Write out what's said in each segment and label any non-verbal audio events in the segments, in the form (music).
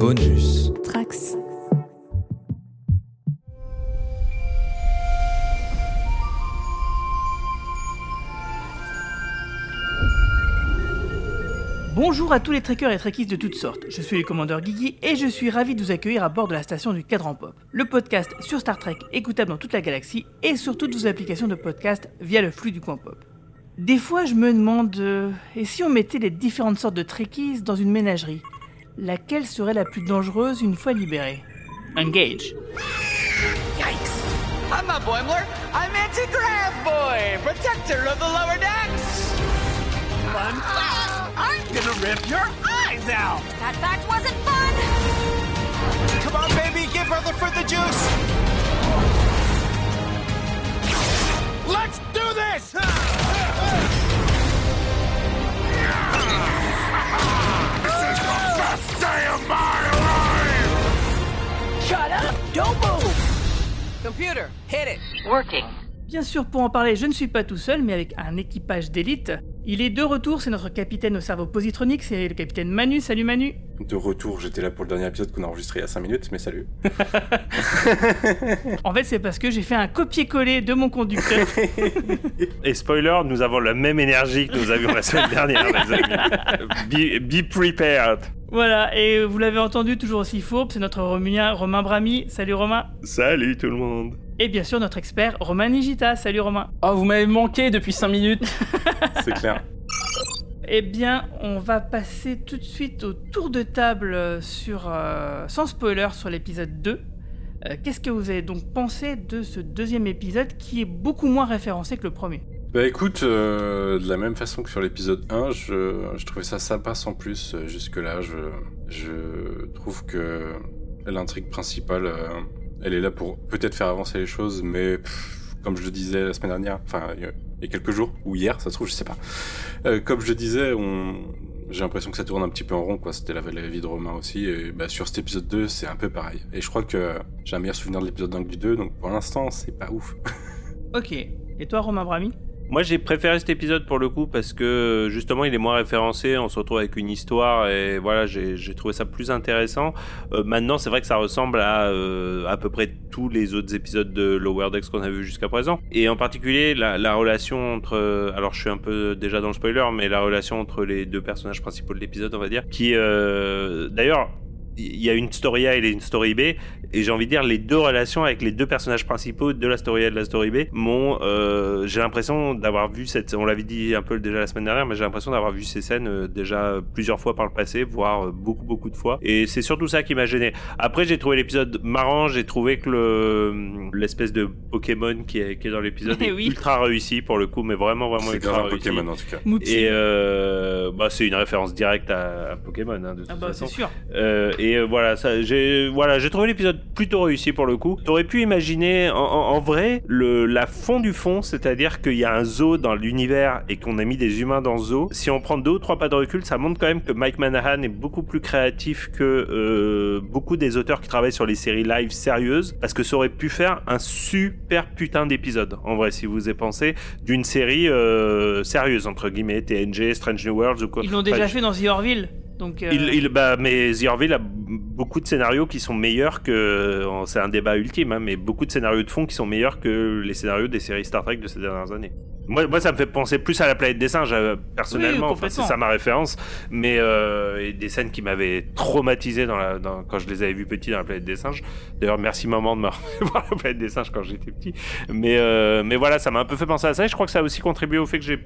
Bonus. Trax. Bonjour à tous les trekkers et trekkies de toutes sortes, je suis le commandeur Guigui et je suis ravi de vous accueillir à bord de la station du Cadran Pop, le podcast sur Star Trek écoutable dans toute la galaxie et sur toutes vos applications de podcast via le flux du coin pop. Des fois je me demande, euh, et si on mettait les différentes sortes de trekkies dans une ménagerie? Laquelle serait la plus dangereuse une fois libérée Engage. Yikes! I'm not Boimler. I'm Anti-Grav Boy, protector of the lower decks. Run fast! I'm gonna rip your eyes out. That fact wasn't fun! Come on, baby, give Rutherford the juice. Let's do this! This (laughs) best day of my life! Shut up! Don't move! Computer, hit it. Working. Bien sûr, pour en parler, je ne suis pas tout seul, mais avec un équipage d'élite. Il est de retour, c'est notre capitaine au cerveau positronique, c'est le capitaine Manu. Salut Manu De retour, j'étais là pour le dernier épisode qu'on a enregistré il y a 5 minutes, mais salut. (laughs) En fait, c'est parce que j'ai fait un copier-coller de mon conducteur. (laughs) Et spoiler, nous avons la même énergie que nous avions la semaine dernière, les amis. (laughs) Be, be prepared. Voilà, et vous l'avez entendu, toujours aussi fourbe, c'est notre Romuien Romain Brami. Salut Romain Salut tout le monde. Et bien sûr, notre expert Romain Nigita. Salut Romain Oh, vous m'avez manqué depuis 5 minutes. (laughs) C'est clair. Eh bien, on va passer tout de suite au tour de table euh, sur, euh, sans spoiler sur l'épisode 2. Euh, Qu'est-ce que vous avez donc pensé de ce deuxième épisode qui est beaucoup moins référencé que le premier? Bah écoute, euh, de la même façon que sur l'épisode 1, je, je trouvais ça sympa sans plus. euh, Jusque-là, je, je trouve que l'intrigue principale, euh, elle est là pour peut-être faire avancer les choses, mais comme je le disais la semaine dernière, enfin il y a- quelques jours, ou hier, ça se trouve, je sais pas. Comme je le disais, on... j'ai l'impression que ça tourne un petit peu en rond, quoi. C'était la, la vie de Romain aussi, et bah, sur cet épisode 2, c'est un peu pareil. Et je crois que j'ai un meilleur souvenir de l'épisode 1 que du 2, donc pour l'instant, c'est pas ouf. (laughs) Ok. Et toi, Romain Brami? Moi j'ai préféré cet épisode pour le coup parce que justement il est moins référencé, on se retrouve avec une histoire et voilà j'ai trouvé ça plus intéressant. Euh, maintenant c'est vrai que ça ressemble à euh, à peu près tous les autres épisodes de Lower Decks qu'on a vu jusqu'à présent et en particulier la, la relation entre alors je suis un peu déjà dans le spoiler mais la relation entre les deux personnages principaux de l'épisode on va dire qui euh, d'ailleurs il y a une story A et une story B, et j'ai envie de dire les deux relations avec les deux personnages principaux de la story A et de la story B m'ont. euh, j'ai l'impression d'avoir vu cette. On l'avait dit un peu déjà la semaine dernière, mais j'ai l'impression d'avoir vu ces scènes euh, déjà plusieurs fois par le passé, voire euh, beaucoup beaucoup de fois. Et c'est surtout ça qui m'a gêné. Après, j'ai trouvé l'épisode marrant, j'ai trouvé que le l'espèce de Pokémon qui est, qui est dans l'épisode (laughs) Eh est oui. ultra réussi pour le coup, mais vraiment vraiment ultra réussi. Pokémon en tout cas. Moupsi. Et euh, bah, c'est une référence directe à, à Pokémon hein, de toute Ah bah, façon. c'est sûr. Et euh, voilà, ça, j'ai voilà, j'ai trouvé l'épisode plutôt réussi pour le coup. T'aurais pu imaginer, en, vrai, le la fond du fond, c'est-à-dire qu'il y a un zoo dans l'univers et qu'on a mis des humains dans zoo. Si on prend deux ou trois pas de recul, ça montre quand même que Mike Manahan est beaucoup plus créatif que euh, beaucoup des auteurs qui travaillent sur les séries live sérieuses, parce que ça aurait pu faire un super putain d'épisode. En vrai, si vous y pensé, d'une série euh, sérieuse entre guillemets, TNG, Strange New Worlds ou quoi. Ils l'ont déjà Enfin, fait dans The Orville. Donc, euh, il, il- bah, mais The Orville a beaucoup de scénarios qui sont meilleurs que. C'est un débat ultime, hein, mais beaucoup de scénarios de fond qui sont meilleurs que les scénarios des séries Star Trek de ces dernières années. Moi, moi ça me fait penser plus à la planète des singes, euh, personnellement. Oui, enfin, c'est ça ma référence. Mais euh, et des scènes qui m'avaient traumatisé dans la, dans- quand je les avais vus petits dans la planète des singes. D'ailleurs, merci maman de me (laughs) voir la planète des singes quand j'étais petit. Mais, euh, mais voilà, ça m'a un peu fait penser à ça. Et je crois que ça a aussi contribué au fait que j'ai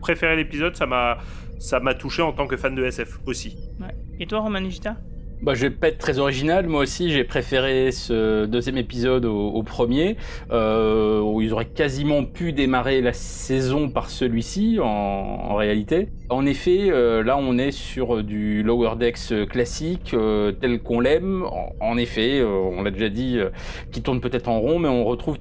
préféré l'épisode. Ça m'a ça m'a touché en tant que fan de SF aussi. ouais. Et toi, Romain Nigita Bah, je vais pas être très original. Moi aussi, j'ai préféré ce deuxième épisode au, premier, euh, où ils auraient quasiment pu démarrer la saison par celui-ci, en, réalité. En effet, euh, là, on est sur du Lower Decks classique, euh, tel qu'on l'aime. En, effet, on l'a déjà dit, qui tourne peut-être en rond, mais on retrouve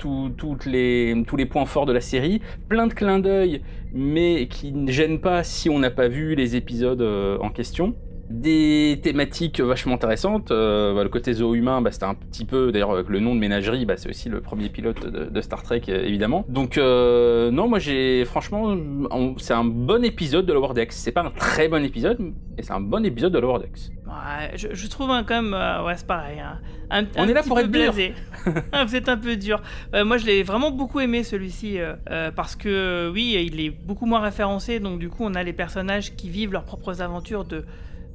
les, tous les points forts de la série. Plein de clins d'œil, mais qui ne gênent pas si on n'a pas vu les épisodes en question. Des thématiques vachement intéressantes. Euh, bah, le côté zoo humain, bah, c'était un petit peu, d'ailleurs, avec le nom de ménagerie, bah, c'est aussi le premier pilote de, de Star Trek, euh, évidemment. Donc, euh, non, moi j'ai, franchement, c'est un bon épisode de Lower Decks. C'est pas un très bon épisode, mais c'est un bon épisode de Lower Decks. Ouais, je, je trouve hein, quand même, euh, ouais, c'est pareil. hein. Un, On un est là pour être dur. blasé. (laughs) Ah, Vous êtes un peu dur. Moi, je l'ai vraiment beaucoup aimé celui-ci parce que oui, il est beaucoup moins référencé, donc du coup, on a les personnages qui vivent leurs propres aventures de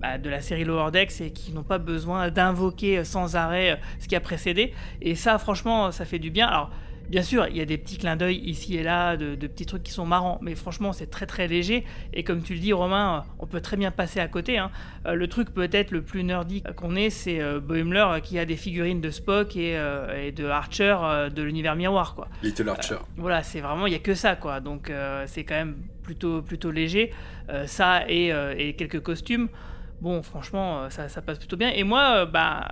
bah, de la série Lower Decks et qui n'ont pas besoin d'invoquer euh, sans arrêt euh, ce qui a précédé. Et ça, franchement, ça fait du bien. Alors. Bien sûr, il y a des petits clins d'œil ici et là, de, de petits trucs qui sont marrants, mais franchement, c'est très très léger. Et comme tu le dis, Romain, euh, on peut très bien passer à côté. hein. Le truc peut-être le plus nerdy qu'on ait, c'est Boimler qui a des figurines de Spock et, euh, et de Archer de l'univers miroir, quoi. Little Archer. Voilà, c'est vraiment, il y a que ça, quoi. Donc euh, c'est quand même plutôt, plutôt léger. Ça et, et quelques costumes. Bon, franchement, euh, ça, passe plutôt bien. Et moi, euh, bah,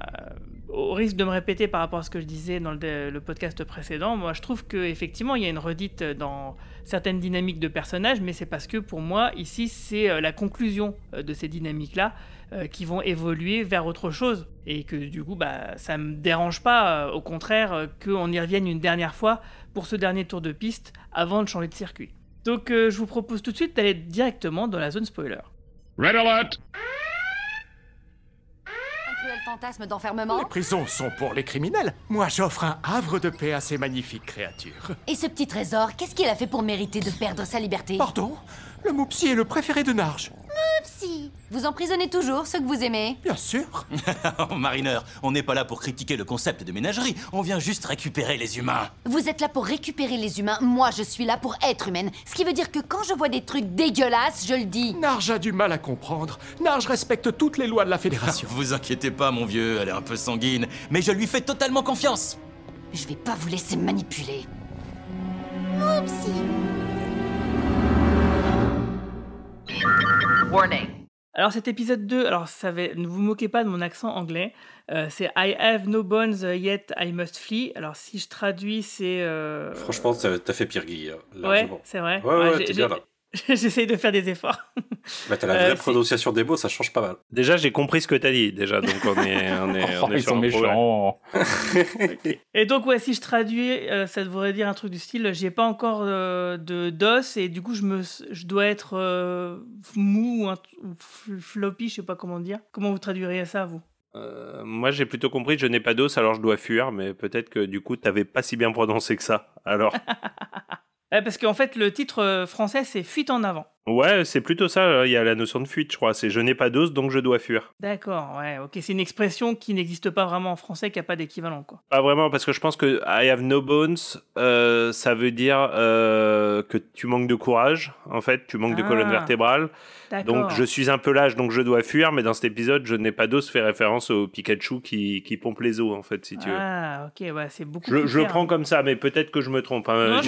au risque de me répéter par rapport à ce que je disais dans le, podcast précédent, moi, je trouve qu'effectivement, il y a une redite dans certaines dynamiques de personnages, mais c'est parce que pour moi, ici, c'est euh, la conclusion de ces dynamiques-là qui vont évoluer vers autre chose. Et que du coup, bah, ça me dérange pas, au contraire, qu'on y revienne une dernière fois pour ce dernier tour de piste avant de changer de circuit. Donc je vous propose tout de suite d'aller directement dans la zone spoiler. Red alert! Fantasme d'enfermement Les prisons sont pour les criminels. Moi, j'offre un havre de paix à ces magnifiques créatures. Et ce petit trésor, qu'est-ce qu'il a fait pour mériter de perdre sa liberté? Pardon? Le Moupsi est le préféré de Narge. Si. Vous emprisonnez toujours ceux que vous aimez Bien sûr. (laughs) Oh, marineur, on n'est pas là pour critiquer le concept de ménagerie, on vient juste récupérer les humains. Vous êtes là pour récupérer les humains, moi je suis là pour être humaine. Ce qui veut dire que quand je vois des trucs dégueulasses, je le dis. Narge a du mal à comprendre. Narge respecte toutes les lois de la Fédération. (laughs) Vous inquiétez pas, mon vieux, elle est un peu sanguine, mais je lui fais totalement confiance. Je vais pas vous laisser manipuler. Oupsie. Warning. Alors cet épisode 2, alors ça va, ne vous moquez pas de mon accent anglais, euh, c'est I have no bones yet I must flee. Alors si je traduis, c'est... euh, Franchement, t'as t'as fait pire, Guy. hein, ouais, c'est vrai. Ouais, ouais, t'es bien là. (laughs) J'essaye de faire des efforts. (laughs) Bah, t'as la Euh, vraie prononciation des mots, ça change pas mal. Déjà, j'ai compris ce que t'as dit, déjà, donc on est, on est, Oh, (laughs) on est ils sur sont méchants. Et donc ouais, si je traduis, euh, ça devrait dire un truc du style, j'ai pas encore euh, de d'os et du coup je me, je dois être euh, mou ou, un- ou fl- floppy, je sais pas comment dire. Comment vous traduiriez ça vous? Euh, moi, j'ai plutôt compris, je n'ai pas d'os, alors je dois fuir, mais peut-être que du coup, t'avais pas si bien prononcé que ça. Alors, Parce qu'en fait le titre euh, français c'est fuite en avant. Ouais, c'est plutôt ça. euh, Il y a la notion de fuite, je crois. C'est je n'ai pas d'os, donc je dois fuir. D'accord, ouais, ok, c'est une expression qui n'existe pas vraiment en français, qui a pas d'équivalent quoi. Pas vraiment, parce que je pense que I have no bones, euh, ça veut dire euh, que tu manques de courage, en fait, tu manques de Ah. colonne vertébrale. D'accord. Donc je suis un peu lâche, donc je dois fuir, mais dans cet épisode, je n'ai pas d'os fait référence au Pikachu qui, qui pompe les os, en fait, si tu veux. Ah, ok, ouais, c'est beaucoup Je, plus je le prends comme ça, mais peut-être que je me trompe. Hein.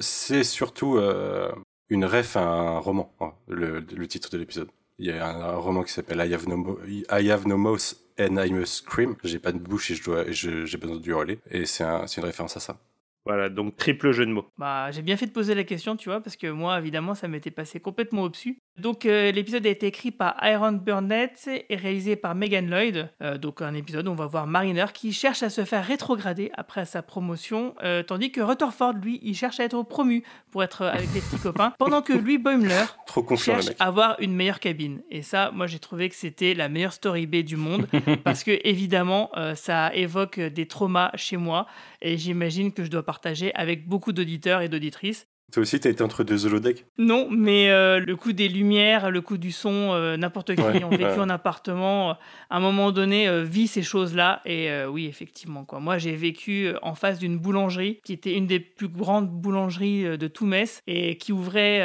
C'est- surtout euh, une ref à un roman, hein, le, titre de l'épisode. Il y a un, roman qui s'appelle I have no, I have no mouth and I must scream. J'ai pas de bouche et j'ai besoin de hurler. Et c'est un- une référence à ça. Voilà, donc triple jeu de mots. Bah, j'ai bien fait de poser la question, tu vois, parce que moi, évidemment, ça m'était passé complètement au-dessus. Donc, euh, l'épisode a été écrit par Aaron Burnett et réalisé par Megan Lloyd. Euh, donc, un épisode où on va voir Mariner qui cherche à se faire rétrograder après sa promotion, euh, tandis que Rutherford, lui, il cherche à être promu pour être avec des petits copains, (laughs) pendant que lui, Boimler, Trop confiant, cherche à avoir une meilleure cabine. Et ça, moi, j'ai trouvé que c'était la meilleure story B du monde (laughs) parce que évidemment, ça évoque des traumas chez moi et j'imagine que je dois partager avec beaucoup d'auditeurs et d'auditrices. Toi aussi, t'as été entre deux holodeck Non, mais euh, le coup des lumières, le coup du son, euh, n'importe qui Ouais, en vécu ouais. en appartement, euh, à un moment donné, vit ces choses-là. Et oui, effectivement, quoi. Moi, j'ai vécu en face d'une boulangerie qui était une des plus grandes boulangeries de tout Metz et qui ouvrait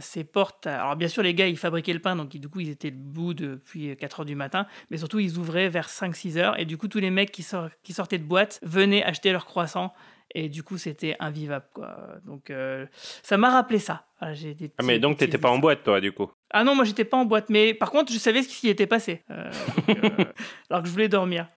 ses portes. à- Alors, bien sûr, les gars, ils fabriquaient le pain, donc du coup, ils étaient debout depuis 4 heures du matin, mais surtout, ils ouvraient vers 5-6 heures. Et du coup, tous les mecs qui, qui sortaient de boîte venaient acheter leurs croissants. Et du coup, c'était invivable, quoi. Donc, euh, ça m'a rappelé ça. Voilà, j'ai des Ah, mais donc t'étais pas en boîte, toi, du coup? ah non, moi j'étais pas en boîte, mais par contre je savais ce qui s'y était passé. Euh, donc, euh, (laughs) alors que je voulais dormir.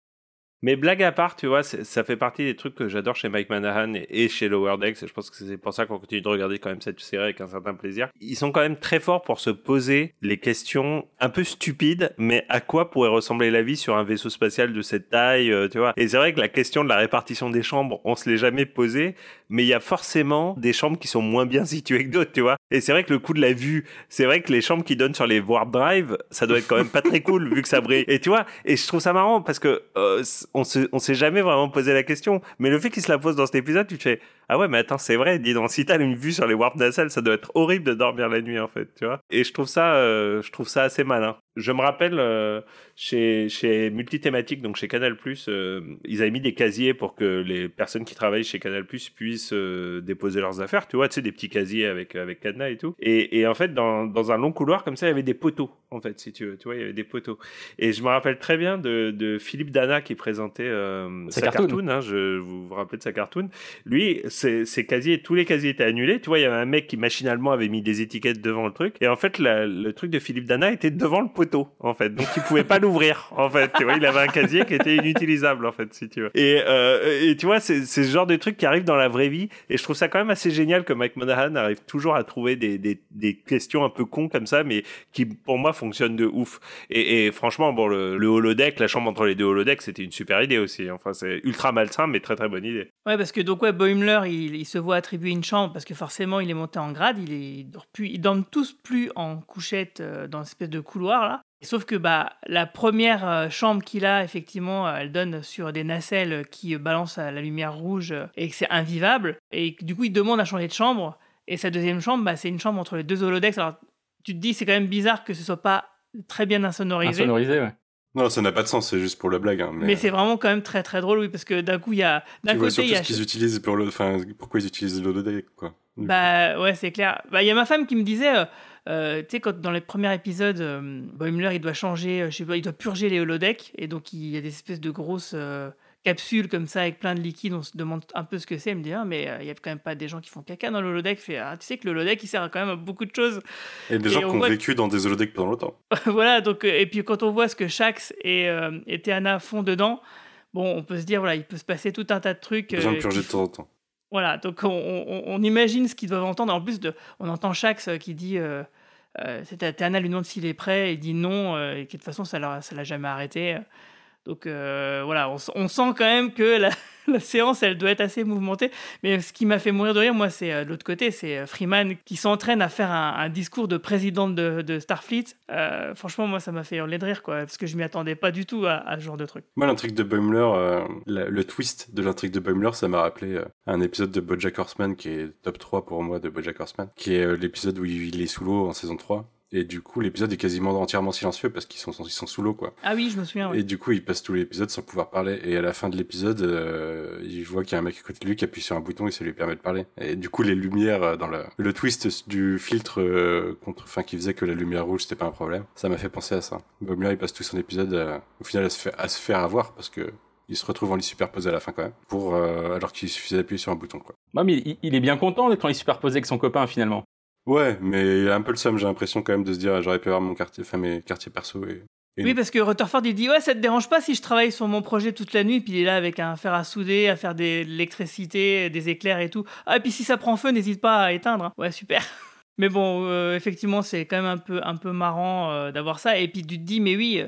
Mais blague à part, tu vois, ça fait partie des trucs que j'adore chez Mike Manahan et, et chez Lower Decks. Et je pense que c'est pour ça qu'on continue de regarder quand même cette série avec un certain plaisir. Ils sont quand même très forts pour se poser les questions un peu stupides, mais à quoi pourrait ressembler la vie sur un vaisseau spatial de cette taille, euh, tu vois. Et c'est vrai que la question de la répartition des chambres, on se l'est jamais posée, mais il y a forcément des chambres qui sont moins bien situées que d'autres, tu vois. Et c'est vrai que le coup de la vue, c'est vrai que les chambres qui donnent sur les warp drive, ça doit être quand même pas très cool vu que ça brille. Et tu vois, et je trouve ça marrant parce que euh, on se, on s'est jamais vraiment posé la question. Mais le fait qu'il se la pose dans cet épisode, tu te fais ah ouais, mais attends, c'est vrai. Dis donc, si t'as une vue sur les warp nacelles, ça doit être horrible de dormir la nuit en fait, tu vois. Et je trouve ça, euh, je trouve ça assez malin. Je me rappelle euh, chez chez multithématique, donc chez Canal+, euh, ils avaient mis des casiers pour que les personnes qui travaillent chez Canal+ puissent euh, déposer leurs affaires, tu vois, tu sais, des petits casiers avec avec cadenas et tout. Et, et en fait, dans dans un long couloir comme ça, il y avait des poteaux, en fait, si tu veux, tu vois, il y avait des poteaux. Et je me rappelle très bien de, de Philippe Dana qui présentait euh, Sa sa, cartoon. cartoon, hein, je vous vous rappelez de sa cartoon. Lui, ses casiers, tous les casiers étaient annulés. Tu vois, il y avait un mec qui machinalement avait mis des étiquettes devant le truc. Et en fait, le truc de Philippe Dana était devant le poteau, en fait. Donc, il pouvait pas (laughs) l'ouvrir, en fait. Tu vois, il avait un casier qui était inutilisable, en fait, si tu veux. Et, euh, tu vois, c'est ce genre de truc qui arrive dans la vraie vie. Et je trouve ça quand même assez génial que Mike Monahan arrive toujours à trouver des, questions un peu cons comme ça, mais qui, pour moi, fonctionnent de ouf. Et, franchement, bon, le, le holodeck, la chambre entre les deux holodecks, c'était une super idée aussi. Enfin, c'est ultra malsain, mais très très bonne idée. Ouais, parce que donc, ouais, Boimler, il, se voit attribuer une chambre parce que forcément, il est monté en grade. Il est, plus, ils dorment tous plus en couchette euh, dans une espèce de couloir là. Sauf que bah, la première euh, chambre qu'il a, effectivement, euh, elle donne sur des nacelles qui balancent la lumière rouge et que c'est invivable. Et du coup, il demande à changer de chambre. Et sa deuxième chambre, bah, c'est une chambre entre les deux holodecks. Alors, tu te dis, c'est quand même bizarre que ce soit pas très bien insonorisé. Insonorisé. Non, ça n'a pas de sens, c'est juste pour la blague. hein, mais Mais, c'est vraiment quand même très très drôle, oui, parce que d'un coup, il y a. D'un tu vois côté, il surtout y a. ce qu'ils utilisent pour le, enfin, pourquoi ils utilisent l'holodeck, quoi. Bah ouais, c'est clair. Bah il y a ma femme qui me disait, euh, euh, tu sais, quand dans les premiers épisodes, euh, Boimler il doit changer, euh, je sais pas, il doit purger les holodecks et donc il y a des espèces de grosses euh, capsules comme ça avec plein de liquide. On se demande un peu ce que c'est. Elle me dit, ah, mais euh, il y a quand même pas des gens qui font caca dans le holodeck. Je fais, ah, tu sais que le holodeck il sert quand même à beaucoup de choses. Et des Et gens on qui ont voit- vécu dans des holodecks pendant longtemps. (laughs) voilà. Donc euh, et puis quand on voit ce que Shax et, euh, et Théana font dedans. Bon, on peut se dire, voilà, il peut se passer tout un tas de trucs. Besoin de euh, purger qui de temps en temps. voilà, donc on, on- on imagine ce qu'ils doivent entendre. En plus, de, on entend Shax euh, qui dit. Euh, euh, c'est Théana lui demande s'il est prêt, il dit non, euh, et que de toute façon, ça ne ça l'a jamais arrêté. Donc euh, voilà, on, sent quand même que (laughs) la, séance, elle doit être assez mouvementée. Mais ce qui m'a fait mourir de rire, moi, c'est euh, de l'autre côté, c'est euh, Freeman qui s'entraîne à faire un, discours de présidente de, Starfleet. Franchement, moi, ça m'a fait hurler de rire, quoi, parce que je m'y attendais pas du tout à, ce genre de truc. Moi, l'intrigue de Boimler, le twist de l'intrigue de Boimler, ça m'a rappelé un épisode de BoJack Horseman qui est top 3 pour moi de BoJack Horseman, qui est l'épisode où il est sous l'eau en saison 3. Et du coup, l'épisode est quasiment entièrement silencieux parce qu'ils sont, ils sont sous l'eau, quoi. Ah oui, je me souviens. ouais. Et du coup, il passe tout l'épisode sans pouvoir parler. Et à la fin de l'épisode, euh, il voit qu'il y a un mec à côté de lui qui appuie sur un bouton et ça lui permet de parler. Et du coup, les lumières euh, dans le, le twist du filtre euh, contre, enfin, qui faisait que la lumière rouge c'était pas un problème, ça m'a fait penser à ça. Boimler, il passe tout son épisode euh, au final à se faire, à se faire avoir parce que il se retrouve en lit superposé à la fin quand même, pour euh, alors qu'il suffisait d'appuyer sur un bouton, quoi. Ouais, mais il, il est bien content d'être en lit superposé avec son copain finalement. Ouais, mais il a un peu le seum, j'ai l'impression quand même de se dire, j'aurais pu avoir mon quartier, enfin mes quartiers perso et. et Oui, parce que Rutherford, il dit Ouais, ça te dérange pas si je travaille sur mon projet toute la nuit, puis il est là avec un fer à souder, à faire de l'électricité, des éclairs et tout. Ah, et puis si ça prend feu, n'hésite pas à éteindre. hein. Ouais, super. (laughs) Mais bon, euh, effectivement, c'est quand même un peu, un peu marrant euh, d'avoir ça. Et puis tu te dis Mais oui, euh,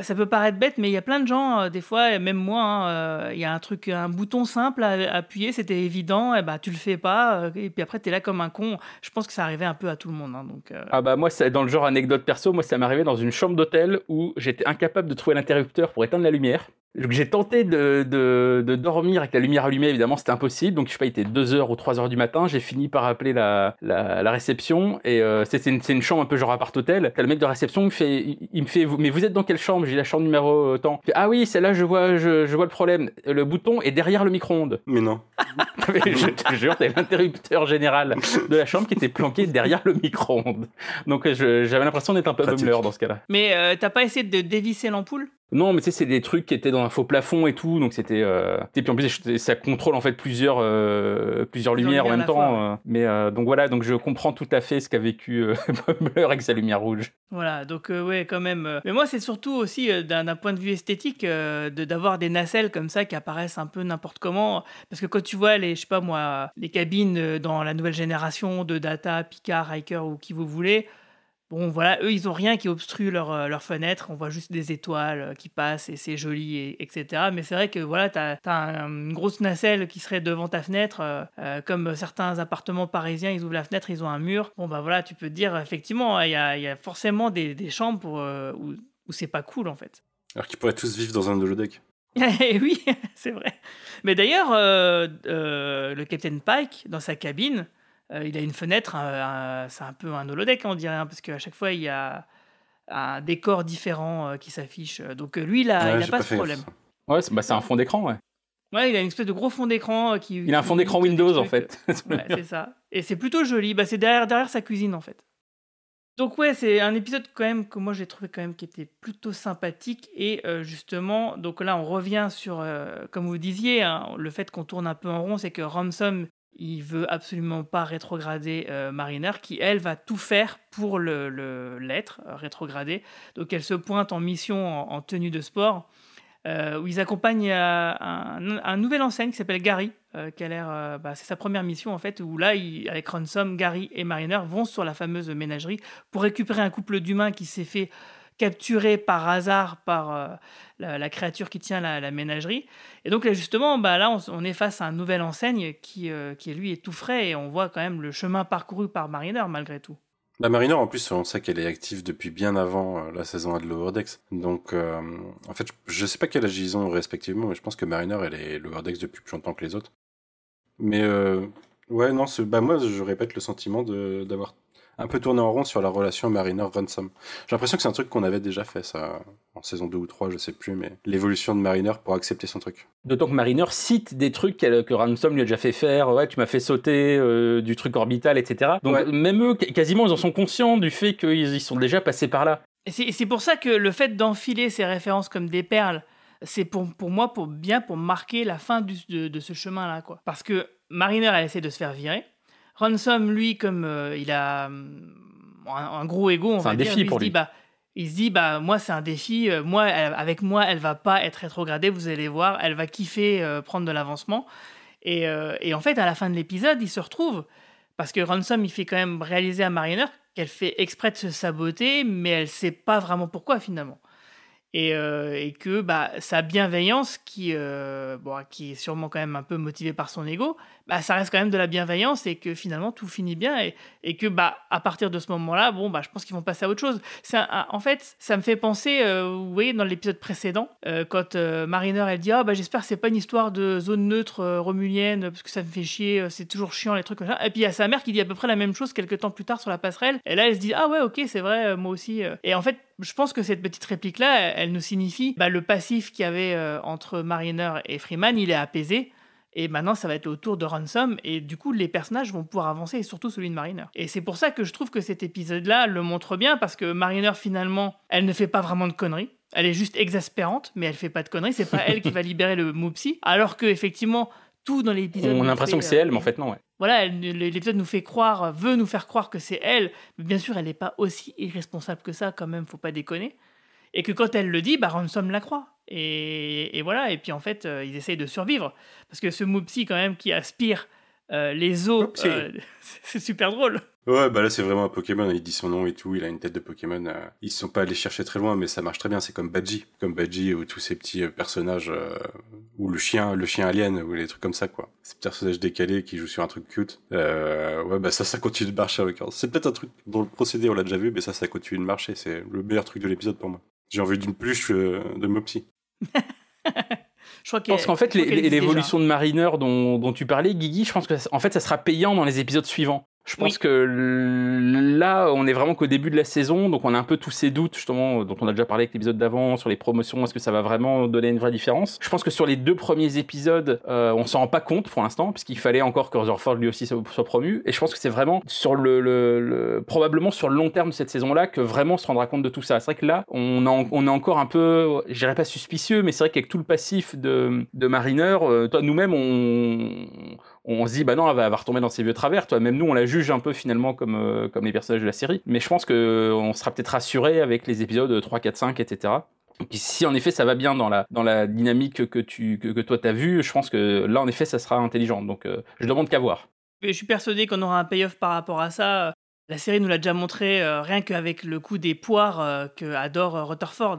ça peut paraître bête, mais il y a plein de gens, euh, des fois, même moi, hein, euh, il y a un truc, un bouton simple à, appuyer, c'était évident, et bah tu le fais pas, euh, et puis après, t'es là comme un con. Je pense que ça arrivait un peu à tout le monde. hein, donc, euh, Ah bah moi, c'est dans le genre anecdote perso, moi ça arrivé dans une chambre d'hôtel où j'étais incapable de trouver l'interrupteur pour éteindre la lumière. Donc j'ai tenté de, de, de dormir avec la lumière allumée, évidemment c'était impossible. Donc je sais pas, il était 2h ou 3h du matin, j'ai fini par appeler la, la, la réception et euh, c'est c'est une, une chambre un peu genre appart-hôtel. T'as le mec de réception, il me fait, il, il me fait, mais vous êtes dans quelle chambre? J'ai la chambre numéro euh, tant. Fait, ah oui, celle-là je vois, je, je vois le problème. Le bouton est derrière le micro-ondes. Mais non. (laughs) Je te jure, t'avais l'interrupteur général de la chambre qui était planqué derrière le micro-ondes. Donc j'avais l'impression d'être un peu Pratique. bummer dans ce cas-là. Mais euh, t'as pas essayé de dévisser l'ampoule? Non, mais tu sais, c'est des trucs qui étaient dans un faux plafond et tout, donc c'était. Euh... Et puis en plus, ça contrôle en fait plusieurs, euh, plusieurs lumières en même temps. Ouais. Mais euh, donc voilà, donc je comprends tout à fait ce qu'a vécu euh, (laughs) Bumbleur avec sa lumière rouge. Voilà, donc euh, ouais, quand même. Mais moi, c'est surtout aussi d'un point de vue esthétique de d'avoir des nacelles comme ça qui apparaissent un peu n'importe comment. Parce que quand tu vois les, je sais pas moi, les cabines dans la nouvelle génération de Data, Picard, Riker ou qui vous voulez Bon, voilà, eux, ils ont rien qui obstrue leur, euh, leur fenêtre. On voit juste des étoiles euh, qui passent et c'est joli, et, etc. Mais c'est vrai que voilà, tu as, une grosse nacelle qui serait devant ta fenêtre. Euh, comme certains appartements parisiens, ils ouvrent la fenêtre, ils ont un mur. Bon, bah voilà, tu peux te dire, effectivement, il y a, y a, forcément des, des chambres pour, où, où c'est pas cool, en fait. Alors qu'ils pourraient tous vivre dans un holodeck. (laughs) Eh oui, (laughs) c'est vrai. Mais d'ailleurs, le Captain Pike, dans sa cabine, euh, il a une fenêtre, c'est un peu un holodeck, on dirait, hein, parce qu'à chaque fois, il y a un décor différent euh, qui s'affiche. Donc euh, lui, il n'a Ouais, pas, pas ce problème. Ouais, c'est bah, c'est un fond d'écran, ouais. Ouais, il a une espèce de gros fond d'écran qui. Il a un fond d'écran Windows, en fait. (laughs) Ouais, c'est ça. Et c'est plutôt joli. Bah, c'est derrière, derrière sa cuisine, en fait. Donc ouais, c'est un épisode quand même que moi j'ai trouvé quand même qui était plutôt sympathique et euh, justement donc là on revient sur euh, comme vous disiez hein, le fait qu'on tourne un peu en rond c'est que Ransom il veut absolument pas rétrograder euh, Mariner qui elle va tout faire pour le l'être euh, rétrogradé. Donc elle se pointe en mission en, en tenue de sport euh, où ils accompagnent euh, un, nouvel enseigne qui s'appelle Gary, qui a l'air, bah, c'est sa première mission en fait, où là, avec Ransom, Gary et Mariner vont sur la fameuse ménagerie pour récupérer un couple d'humains qui s'est fait capturer par hasard par euh, la, créature qui tient la, ménagerie. Et donc là, justement, bah, là, on, est face à un nouvel enseigne qui, euh, qui lui est tout frais et on voit quand même le chemin parcouru par Mariner malgré tout. La Mariner, en plus, on sait qu'elle est active depuis bien avant euh, la saison 1 de Lower Decks. Donc, en fait, je sais pas quel âge ils ont respectivement, mais je pense que Mariner, elle est Lower Decks depuis plus longtemps que les autres. Mais, ouais, non, ce- bah, moi, je répète le sentiment d'avoir un peu tourné en rond sur la relation Mariner-Ransom. J'ai l'impression que c'est un truc qu'on avait déjà fait, ça, en saison 2 ou 3, je sais plus, mais l'évolution de Mariner pour accepter son truc. D'autant que Mariner cite des trucs qu'elle- que Ransom lui a déjà fait faire. Ouais, tu m'as fait sauter euh, du truc orbital, etc. Donc Ouais. même eux, qu- quasiment, ils en sont conscients du fait qu'ils y sont déjà passés par là. Et c'est et c'est pour ça que le fait d'enfiler ces références comme des perles, c'est pour, pour moi pour bien pour marquer la fin du- de, de ce chemin-là. quoi. Parce que Mariner, elle essaie de se faire virer. Ransom, lui, comme euh, il a hum, un, un gros ego, on va un dire, défi il pour se dit, lui. bah, il se dit, bah, moi, c'est un défi. euh, Moi, elle- avec moi, elle va pas être rétrogradée, vous allez voir. Elle va kiffer euh, prendre de l'avancement. Et, et en fait, à la fin de l'épisode, il se retrouve parce que Ransom, il fait quand même réaliser à Mariner qu'elle fait exprès de se saboter, mais elle sait pas vraiment pourquoi finalement. Et, et que bah, sa bienveillance, qui, bon, qui est sûrement quand même un peu motivée par son ego, bah, ça reste quand même de la bienveillance et que finalement tout finit bien et, et que bah, à partir de ce moment-là, bon, bah, je pense qu'ils vont passer à autre chose. Un- en fait, ça me fait penser, euh, vous voyez, dans l'épisode précédent, euh, quand euh, Mariner elle dit ah bah j'espère que c'est pas une histoire de zone neutre euh, romulienne parce que ça me fait chier, c'est toujours chiant les trucs comme ça. Et puis il y a sa mère qui dit à peu près la même chose quelques temps plus tard sur la passerelle. Et là elle se dit ah ouais ok c'est vrai moi aussi. Et en fait je pense que cette petite réplique là elle, nous signifie bah, le passif qu'il y avait entre Mariner et Freeman il est apaisé. Et maintenant, ça va être au tour de Ransom, et du coup, les personnages vont pouvoir avancer, et surtout celui de Mariner. Et c'est pour ça que je trouve que cet épisode-là le montre bien, parce que Mariner, finalement, elle ne fait pas vraiment de conneries. Elle est juste exaspérante, mais elle fait pas de conneries. C'est pas elle qui va (laughs) libérer le Moopsy. Alors que, effectivement, tout dans l'épisode. On a l'impression que c'est euh, elle, mais en fait non. Ouais. voilà, l'épisode nous fait croire, veut nous faire croire que c'est elle, mais bien sûr, elle n'est pas aussi irresponsable que ça, quand même, faut pas déconner. Et que quand elle le dit, bah, Ransom la croit. Et, et voilà, et puis en fait, euh, ils essayent de survivre. Parce que ce Moopsy, quand même, qui aspire euh, les os, euh, (laughs) c'est super drôle. Ouais, bah là c'est vraiment un Pokémon, il dit son nom et tout, il a une tête de Pokémon. euh, Ils sont pas allés chercher très loin, mais ça marche très bien, c'est comme Badgie. Comme Badgie ou tous ces petits personnages, euh, ou le chien, le chien alien, ou les trucs comme ça, quoi. Ces personnages décalés qui jouent sur un truc cute. Euh, ouais, bah ça, ça continue de marcher avec C'est peut-être un truc dont le procédé on l'a déjà vu, mais ça, ça continue de marcher, c'est le meilleur truc de l'épisode pour moi. J'ai envie d'une pluche euh, de Mopsy. (laughs) Je crois Je pense qu'en fait, l'évolution de Mariner dont, dont tu parlais, Guigui, je pense que en fait, ça sera payant dans les épisodes suivants. Je pense Oui. que là, on est vraiment qu'au début de la saison, donc on a un peu tous ces doutes, justement, dont on a déjà parlé avec l'épisode d'avant, sur les promotions, est-ce que ça va vraiment donner une vraie différence? Je pense que sur les deux premiers épisodes, euh, on s'en rend pas compte pour l'instant, puisqu'il fallait encore que Rutherford lui aussi soit soit promu, et je pense que c'est vraiment sur le, le- le- probablement sur le long terme de cette saison-là que vraiment on se rendra compte de tout ça. C'est vrai que là, on, en- on est encore un peu, je dirais pas suspicieux, mais c'est vrai qu'avec tout le passif de, de Mariner, euh, toi, nous-mêmes, on, on se dit bah non elle va, elle va retomber dans ses vieux travers toi même nous on la juge un peu finalement comme euh, comme les personnages de la série. Mais je pense que euh, on sera peut-être rassuré avec les épisodes 3 4 5 etc et puis si en effet ça va bien dans la dans la dynamique que tu que, que toi t'as vu je pense que là en effet ça sera intelligent. Donc euh, je demande qu'à voir. Je suis persuadé qu'on aura un payoff par rapport à ça. La série nous l'a déjà montré, euh, rien qu'avec le coup des poires que adore Rutherford.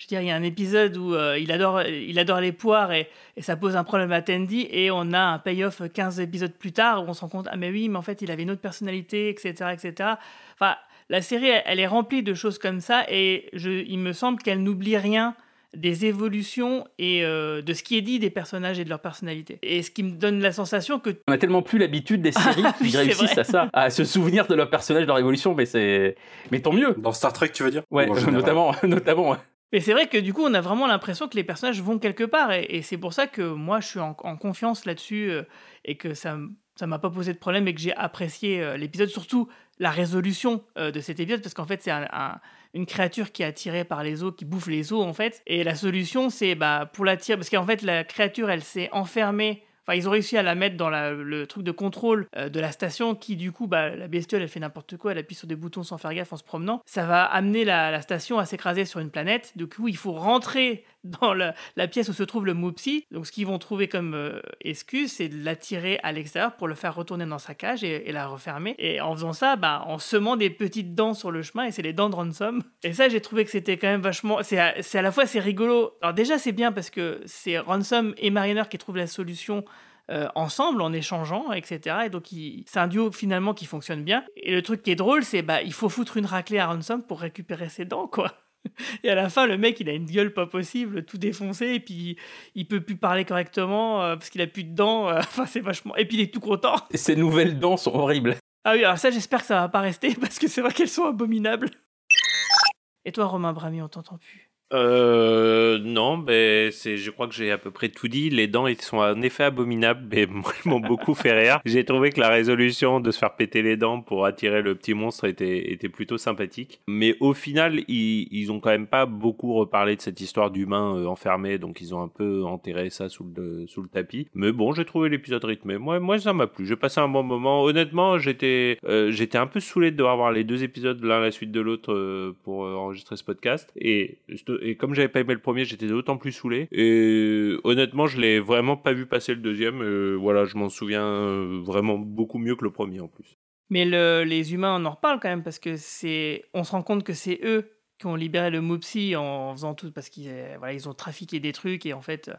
Je veux dire, il y a un épisode où euh, il, adore, il adore les poires et, et ça pose un problème à Tandy et on a un payoff 15 épisodes plus tard où on se rend compte, ah mais oui, mais en fait, il avait une autre personnalité, etc. etc. Enfin, la série, elle, elle est remplie de choses comme ça et je, il me semble qu'elle n'oublie rien des évolutions et euh, de ce qui est dit des personnages et de leur personnalité. Et ce qui me donne la sensation que on a tellement plus l'habitude des (laughs) séries Ah oui, qui réussissent vrai. à ça à se souvenir de leur personnage de leur évolution mais c'est mais tant mieux Dans Star Trek, tu veux dire? Ouais (laughs) notamment notamment ouais. Mais c'est vrai que du coup, on a vraiment l'impression que les personnages vont quelque part. Et, c'est pour ça que moi, je suis en, confiance là-dessus euh, et que ça ça m'a pas posé de problème et que j'ai apprécié euh, l'épisode, surtout la résolution euh, de cet épisode, parce qu'en fait, c'est un- un- une créature qui est attirée par les eaux, qui bouffe les eaux, en fait. Et la solution, c'est bah, pour l'attirer, parce qu'en fait, la créature, elle s'est enfermée. Ils ont réussi à la mettre dans le truc de contrôle euh, de la station qui, du coup, bah, la bestiole, elle fait n'importe quoi, elle appuie sur des boutons sans faire gaffe en se promenant. Ça va amener la, la station à s'écraser sur une planète. Du coup, il faut rentrer (laughs) dans la, pièce où se trouve le Moopsie. Donc, ce qu'ils vont trouver comme euh, excuse, c'est de l'attirer à l'extérieur pour le faire retourner dans sa cage et, la refermer. Et en faisant ça, bah, en semant des petites dents sur le chemin, et c'est les dents de Ransom. Et ça, j'ai trouvé que c'était quand même vachement. C'est à, la fois c'est rigolo. Alors déjà, c'est bien parce que c'est Ransom et Mariner qui trouvent la solution euh, ensemble en échangeant, etc. Et donc, c'est un duo finalement qui fonctionne bien. Et le truc qui est drôle, c'est bah il faut foutre une raclée à Ransom pour récupérer ses dents, quoi. Et à la fin, le mec, il a une gueule pas possible, tout défoncé, et puis il peut plus parler correctement euh, parce qu'il a plus de dents. euh, (laughs) Enfin, c'est vachement. Et puis il est tout content. ces nouvelles dents sont horribles Ah oui, alors ça, j'espère que ça va pas rester (laughs) parce que c'est vrai qu'elles sont abominables. Et toi, Romain Brami, on t'entend plus. Euh, non, ben c'est, je crois que j'ai à peu près tout dit. Les dents, ils sont en effet abominables, mais (laughs) ils m'ont beaucoup fait rire. J'ai trouvé que la résolution de se faire péter les dents pour attirer le petit monstre était, était plutôt sympathique. Mais au final, ils, ils ont quand même pas beaucoup reparlé de cette histoire d'humain euh, enfermé, donc ils ont un peu enterré ça sous le, sous le tapis. Mais bon, j'ai trouvé l'épisode rythmé. Moi, moi, ça m'a plu. J'ai passé un bon moment. Honnêtement, j'étais, euh, j'étais un peu saoulé de devoir voir les deux épisodes l'un à la suite de l'autre euh, pour euh, enregistrer ce podcast. Et, et comme j'avais pas aimé le premier, j'étais d'autant plus saoulé. Et honnêtement, je l'ai vraiment pas vu passer le deuxième. Euh, voilà, je m'en souviens euh, vraiment beaucoup mieux que le premier en plus. Mais le- les humains, on en reparle quand même parce que c'est, on se rend compte que c'est eux qui ont libéré le Moopsie en faisant tout parce qu'ils, euh, voilà, ils ont trafiqué des trucs et en fait, euh,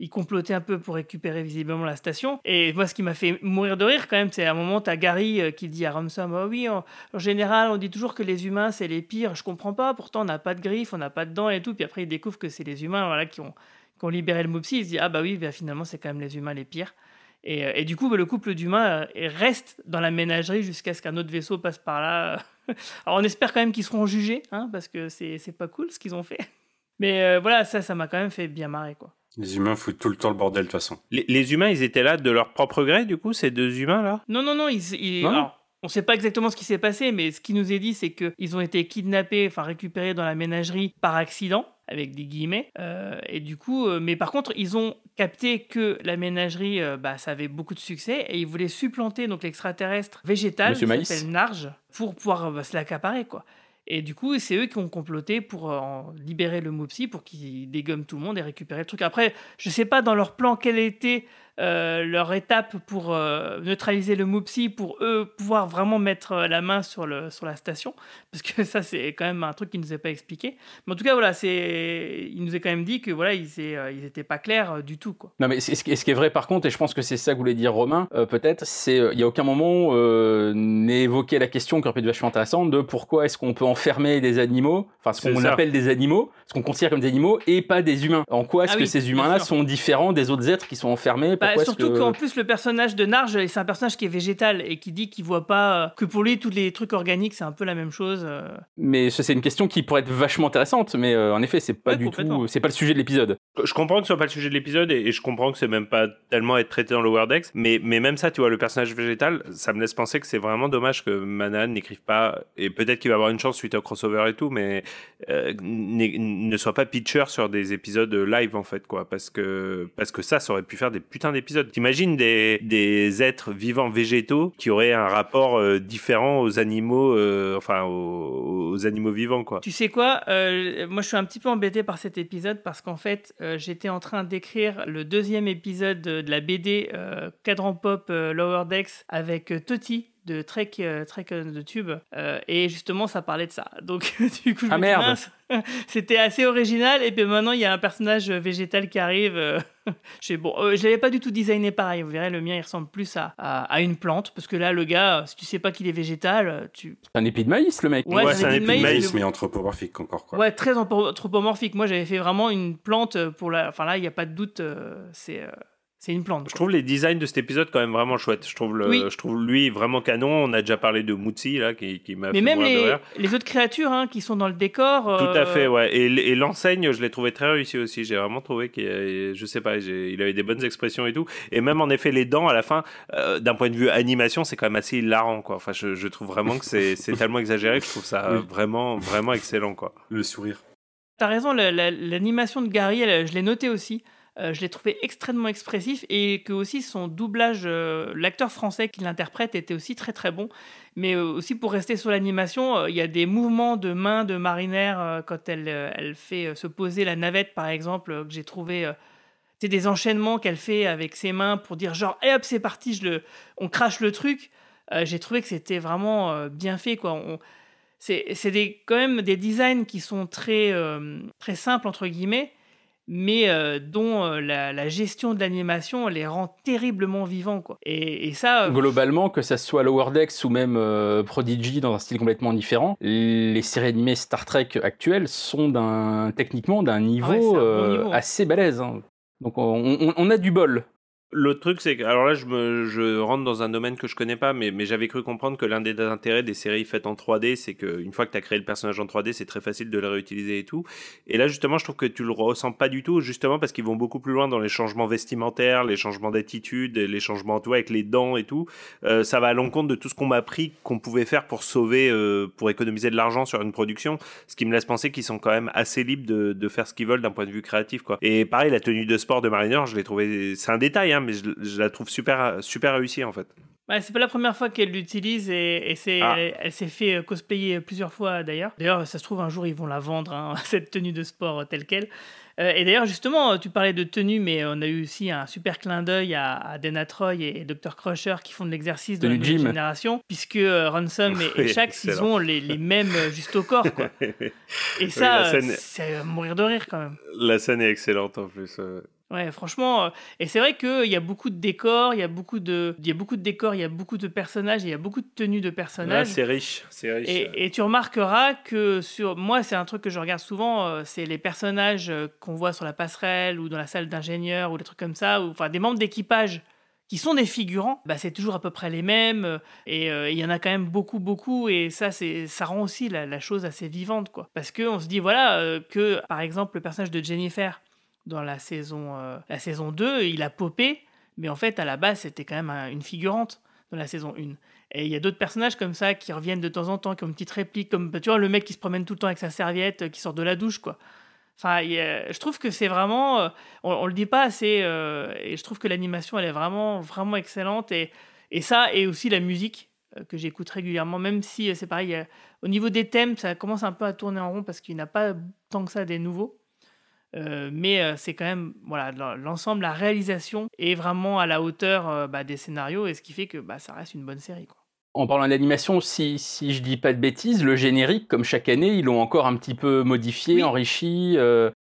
ils complotaient un peu pour récupérer visiblement la station. Et moi, ce qui m'a fait mourir de rire quand même, c'est à un moment, t'as Gary euh, qui dit à Ransom, oh oui, en, général, on dit toujours que les humains c'est les pires. Je comprends pas. Pourtant, on n'a pas de griffes, on n'a pas de dents et tout. Puis après, il découvre que c'est les humains, voilà, qui ont, libéré le Moopsie. Il se dit, ah bah oui, bah, finalement, c'est quand même les humains les pires. Et, euh, du coup, bah, le couple d'humains euh, reste dans la ménagerie jusqu'à ce qu'un autre vaisseau passe par là. (laughs) Alors, on espère quand même qu'ils seront jugés, hein, parce que c'est pas cool ce qu'ils ont fait. Mais voilà, ça, ça m'a quand même fait bien marrer, quoi. Les humains foutent tout le temps le bordel, de toute façon. Les, les humains, ils étaient là de leur propre gré, du coup, ces deux humains là. Non, non, non, ils, ils- Non. alors, on sait pas exactement ce qui s'est passé, mais ce qui nous est dit, c'est qu'ils ont été kidnappés, enfin récupérés dans la ménagerie par accident, avec des guillemets. Euh, et du coup, euh, mais par contre, ils ont capté que la ménagerie, euh, bah, ça avait beaucoup de succès, et ils voulaient supplanter donc l'extraterrestre végétal, Monsieur qui Maïs. s'appelle Narge, pour pouvoir euh, bah, se l'accaparer, quoi. Et du coup, c'est eux qui ont comploté pour euh, en libérer le Moopsie, pour qu'ils dégomment tout le monde et récupérer le truc. Après, je sais pas dans leur plan quelle était euh, leur étape pour euh, neutraliser le Moopsie, pour eux pouvoir vraiment mettre euh, la main sur, le, sur la station, (laughs) parce que ça, c'est quand même un truc qui ne nous est pas expliqué. Mais en tout cas, voilà, c'est, il nous est quand même dit que voilà, ils étaient, euh, ils étaient pas clairs euh, du tout, quoi. Non, mais ce qui est vrai par contre, et je pense que c'est ça que voulait dire Romain, euh, peut-être, c'est il y a aucun moment euh, n'est évoqué la question qui aurait pu être vachement intéressante de pourquoi est-ce qu'on peut enfermer des animaux, enfin ce qu'on appelle des animaux, ce qu'on considère comme des animaux, et pas des humains. En quoi est-ce Ah que oui, ces humains-là sont différents des autres êtres qui sont enfermés Bah, Pourquoi est-ce surtout que- qu'en plus le personnage de Narge, c'est un personnage qui est végétal et qui dit qu'il voit pas euh, que pour lui tous les trucs organiques c'est un peu la même chose. euh. Mais ça, c'est une question qui pourrait être vachement intéressante, mais euh, en effet, c'est pas Ouais, du tout, c'est pas le sujet de l'épisode. Je comprends que ce soit pas le sujet de l'épisode et, et je comprends que c'est même pas tellement être traité dans le Wordex, mais, mais même ça, tu vois, le personnage végétal, ça me laisse penser que c'est vraiment dommage que Manan n'écrive pas, et peut-être qu'il va avoir une chance suite au crossover et tout, mais euh, ne soit pas pitcher sur des épisodes live en fait, quoi, parce que, parce que ça, ça aurait pu faire des putains d'épisodes. T'imagines des, des êtres vivants végétaux qui auraient un rapport euh, différent aux animaux, euh, enfin aux, aux animaux vivants, quoi. Tu sais quoi euh, Moi je suis un petit peu embêté par cet épisode parce qu'en fait j'étais en train d'écrire le deuxième épisode de, la BD Cadran Pop Lower Decks avec Toti de Trek, euh, Trek on the Tube euh, et justement ça parlait de ça (laughs) donc du coup je Ah, me merde. mince, (laughs) c'était assez original et puis maintenant il y a un personnage végétal qui arrive euh, (laughs) je sais, bon euh, je l'avais pas du tout designé pareil vous verrez le mien il ressemble plus à, à, à une plante parce que là le gars si tu sais pas qu'il est végétal tu C'est un épi de maïs, le mec. Ouais, Ouais, c'est c'est un un épi de de maïs, mais anthropomorphique encore, quoi. Ouais, très anthro- anthropomorphique. Moi, j'avais fait vraiment une plante pour la. Enfin là, il n'y a pas de doute. euh, c'est euh, c'est une plante. Je quoi. trouve les designs de cet épisode quand même vraiment chouettes. Je trouve, le, Oui. je trouve lui vraiment canon. On a déjà parlé de Moutsi là, qui, qui m'a Mais fait même de les, rire. les autres créatures hein, qui sont dans le décor. Tout euh, à fait, ouais. Et, et l'enseigne, je l'ai trouvé très réussi aussi. J'ai vraiment trouvé qu'il, je sais pas, il avait des bonnes expressions et tout. Et même en effet, les dents à la fin, euh, d'un point de vue animation, c'est quand même assez hilarant, quoi. Enfin, je, je trouve vraiment que c'est, (laughs) tellement exagéré que je trouve ça Oui. vraiment, vraiment excellent, quoi. Le sourire. T'as raison, la- la- l'animation de Gary, elle, je l'ai noté aussi. Euh, je l'ai trouvé extrêmement expressif et que aussi son doublage, euh, l'acteur français qui l'interprète était aussi très très bon. Mais euh, aussi pour rester sur l'animation, il y a des mouvements de main de Marinaire quand elle, fait se poser la navette par exemple que j'ai trouvé. c'est des enchaînements qu'elle fait avec ses mains pour dire genre, et hop, c'est parti, je on crache le truc. J'ai trouvé que c'était vraiment bien fait quoi. C'est quand même des designs qui sont très, très simples, entre guillemets, mais euh, dont euh, la, la gestion de l'animation les rend terriblement vivants. Quoi. Et, et ça, euh, Globalement, que ça soit Lower Decks ou même Prodigy dans un style complètement différent, les séries animées Star Trek actuelles sont d'un techniquement d'un niveau, Ah ouais, bon niveau, ouais. assez balèze. hein. Donc on, on- on a du bol. L'autre truc, c'est que, alors là, je, me, je rentre dans un domaine que je connais pas, mais, mais j'avais cru comprendre que l'un des intérêts des séries faites en 3D, c'est qu'une fois que tu as créé le personnage en 3D, c'est très facile de le réutiliser et tout. Et là, justement, je trouve que tu le ressens pas du tout, justement parce qu'ils vont beaucoup plus loin dans les changements vestimentaires, les changements d'attitude, les changements, tu vois, avec les dents et tout. Euh, ça va à l'encontre de tout ce qu'on m'a appris qu'on pouvait faire pour sauver, euh, pour économiser de l'argent sur une production, ce qui me laisse penser qu'ils sont quand même assez libres de, de faire ce qu'ils veulent d'un point de vue créatif, quoi. Et pareil, la tenue de sport de Mariner, je l'ai trouvé, c'est un détail, hein, mais je, je la trouve super, super réussie en fait. ouais, c'est pas la première fois qu'elle l'utilise et, et c'est, Ah. elle, elle s'est fait euh, cosplayer plusieurs fois d'ailleurs. D'ailleurs, ça se trouve, un jour, ils vont la vendre, hein, (laughs) cette tenue de sport euh, telle qu'elle. Euh, et d'ailleurs, justement, tu parlais de tenue, mais on a eu aussi un super clin d'œil à, à Dana Troy et, Dr. Crusher qui font de l'exercice de la nouvelle gym. génération, puisque euh, Ransom et, et Oui, Shax, ils ont les, les mêmes juste au corps. Quoi. (laughs) Et ça, scène- c'est mourir de rire quand même. La scène est excellente en plus. euh. Ouais, franchement, euh, et c'est vrai qu'il y a beaucoup de décors, il y a beaucoup de, il y a beaucoup de décors, il y a beaucoup de personnages, il y a beaucoup de tenues de personnages. c'est riche, c'est riche. et, et tu remarqueras que sur moi, c'est un truc que je regarde souvent, euh, c'est les personnages euh, qu'on voit sur la passerelle ou dans la salle d'ingénieur ou des trucs comme ça, ou enfin des membres d'équipage qui sont des figurants, bah, c'est toujours à peu près les mêmes, et euh, il y en a quand même beaucoup, beaucoup, et ça, c'est, ça rend aussi la, la chose assez vivante, quoi. Parce qu'on se dit, voilà, euh, que par exemple, le personnage de Jennifer, dans la saison, euh, la saison 2, il a popé, mais en fait, à la base, c'était quand même un- une figurante dans la saison 1. Et il y a d'autres personnages comme ça qui reviennent de temps en temps, qui ont une petite réplique, comme bah, tu vois, le mec qui se promène tout le temps avec sa serviette, euh, qui sort de la douche, quoi. Enfin, je trouve que c'est vraiment. euh, on, on le dit pas assez, et je trouve que l'animation, elle est vraiment, vraiment excellente. Et, et ça, et aussi la musique, que j'écoute régulièrement, même si c'est pareil, au niveau des thèmes, ça commence un peu à tourner en rond parce qu'il n'y a pas tant que ça des nouveaux. Euh, mais euh, c'est quand même voilà l'en- l'ensemble, la réalisation est vraiment à la hauteur euh, bah, des scénarios et ce qui fait que bah, ça reste une bonne série. Quoi. En parlant d'animation, si, si je dis pas de bêtises, le générique, comme chaque année, ils l'ont encore un petit peu modifié, Oui. enrichi.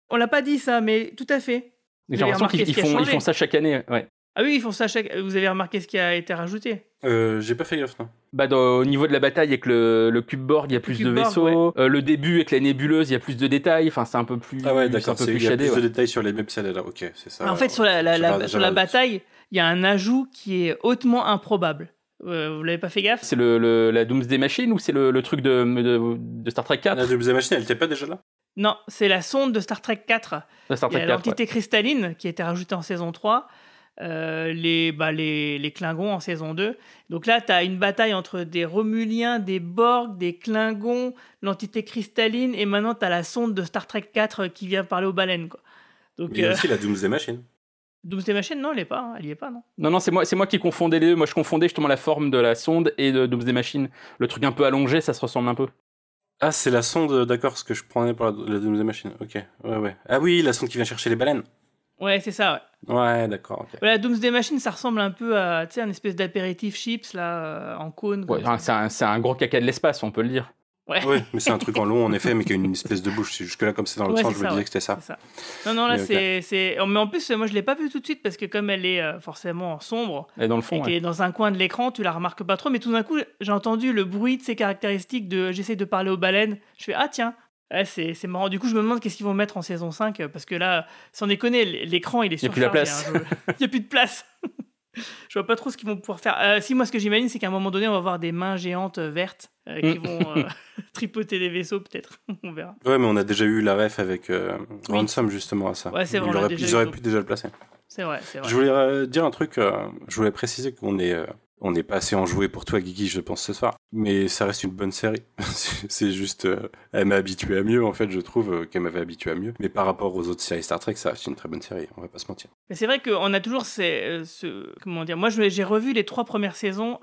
On l'a pas dit ça, mais tout à fait. J'ai l'impression qu'ils font, ils font ça chaque année. Ouais. Ah oui, ils font ça chaque. Vous avez remarqué ce qui a été rajouté? Euh, J'ai pas fait gaffe, non. Bah, dans- au niveau de la bataille avec le, le cube Borg, il y a plus de Borg, vaisseaux. Euh, le début avec la nébuleuse, il y a plus de détails. Enfin, c'est un peu plus. Ah ouais, c'est un d'accord, peu c'est- plus il y a shadé, plus ouais. de détails sur les mêmes scènes là. Ok, c'est ça. En fait, sur la, sur la bataille, il y a un ajout qui est hautement improbable. Euh, vous l'avez pas fait gaffe? C'est le, le- la Doomsday Machine ou c'est le, le truc de, de, de Star Trek 4 La Doomsday Machine, elle était pas déjà là? Non, c'est la sonde de Star Trek 4. La Star Il y a Trek 4. l'entité cristalline qui a été rajoutée en saison 3. Euh, les, bah, les, les Klingons en saison 2. Donc là, tu as une bataille entre des Romuliens, des Borg, des Klingons, l'entité cristalline, et maintenant tu as la sonde de Star Trek 4 qui vient parler aux baleines. Quoi. Donc, Il y a euh, aussi la Doomsday Machine. (laughs) Doomsday Machine, non, elle est pas, hein, elle y est pas, non. Non, non, c'est moi, c'est moi qui confondais les deux. Moi, je confondais justement la forme de la sonde et de Doomsday Machine. Le truc un peu allongé, ça se ressemble un peu. Ah, c'est la sonde, d'accord, ce que je prenais pour la, la Doomsday Machine. Ok, ouais, ouais. Ah oui, la sonde qui vient chercher les baleines. Ouais, c'est ça, ouais. Ouais, d'accord, ok. Voilà, Doomsday Machine, ça ressemble un peu à, tu sais, un espèce d'apéritif chips, là, euh, en cône. Ouais, c'est un, c'est un gros caca de l'espace, on peut le dire. Ouais. Oui, mais c'est un (laughs) truc en long, en effet, mais qui a une espèce de bouche. Jusque-là, comme c'est dans l'autre Ouais, sens, je me ça, disais ouais. que c'était ça. C'est ça. Non, non, là, c'est, c'est. Mais en plus, moi, je l'ai pas vu tout de suite parce que comme elle est euh, forcément sombre Et dans le et fond, qu'elle ouais. est dans un coin de l'écran, tu la remarques pas trop. Mais tout d'un coup, j'ai entendu le bruit de ses caractéristiques de j'essaie de parler aux baleines. Je fais ah tiens. Ouais, c'est, c'est marrant. Du coup, je me demande qu'est-ce qu'ils vont mettre en saison 5 euh, parce que là, sans déconner, l'écran il est Y a plus la surchargé. place. (laughs) Il y a plus de place. (laughs) je vois pas trop ce qu'ils vont pouvoir faire. Euh, si moi, ce que j'imagine, c'est qu'à un moment donné, on va avoir des mains géantes euh, vertes euh, qui Mm. vont euh, (laughs) tripoter des vaisseaux, peut-être. on verra. Ouais, mais on a déjà eu la ref avec euh, Ransom, justement, à ça. Ouais, c'est vrai, Ils auraient, déjà ils auraient pu déjà le placer. C'est vrai, c'est vrai. Je voulais euh, dire un truc, euh, je voulais préciser qu'on est, euh, on n'est pas assez enjoué pour toi, Guigui, je pense, ce soir. Mais ça reste une bonne série. (laughs) c'est juste, euh, elle m'a habitué à mieux, en fait, je trouve euh, qu'elle m'avait habitué à mieux. Mais par rapport aux autres séries Star Trek, ça reste une très bonne série, on va pas se mentir. Mais c'est vrai qu'on a toujours ces, euh, ce. Comment dire Moi, j'ai revu les trois premières saisons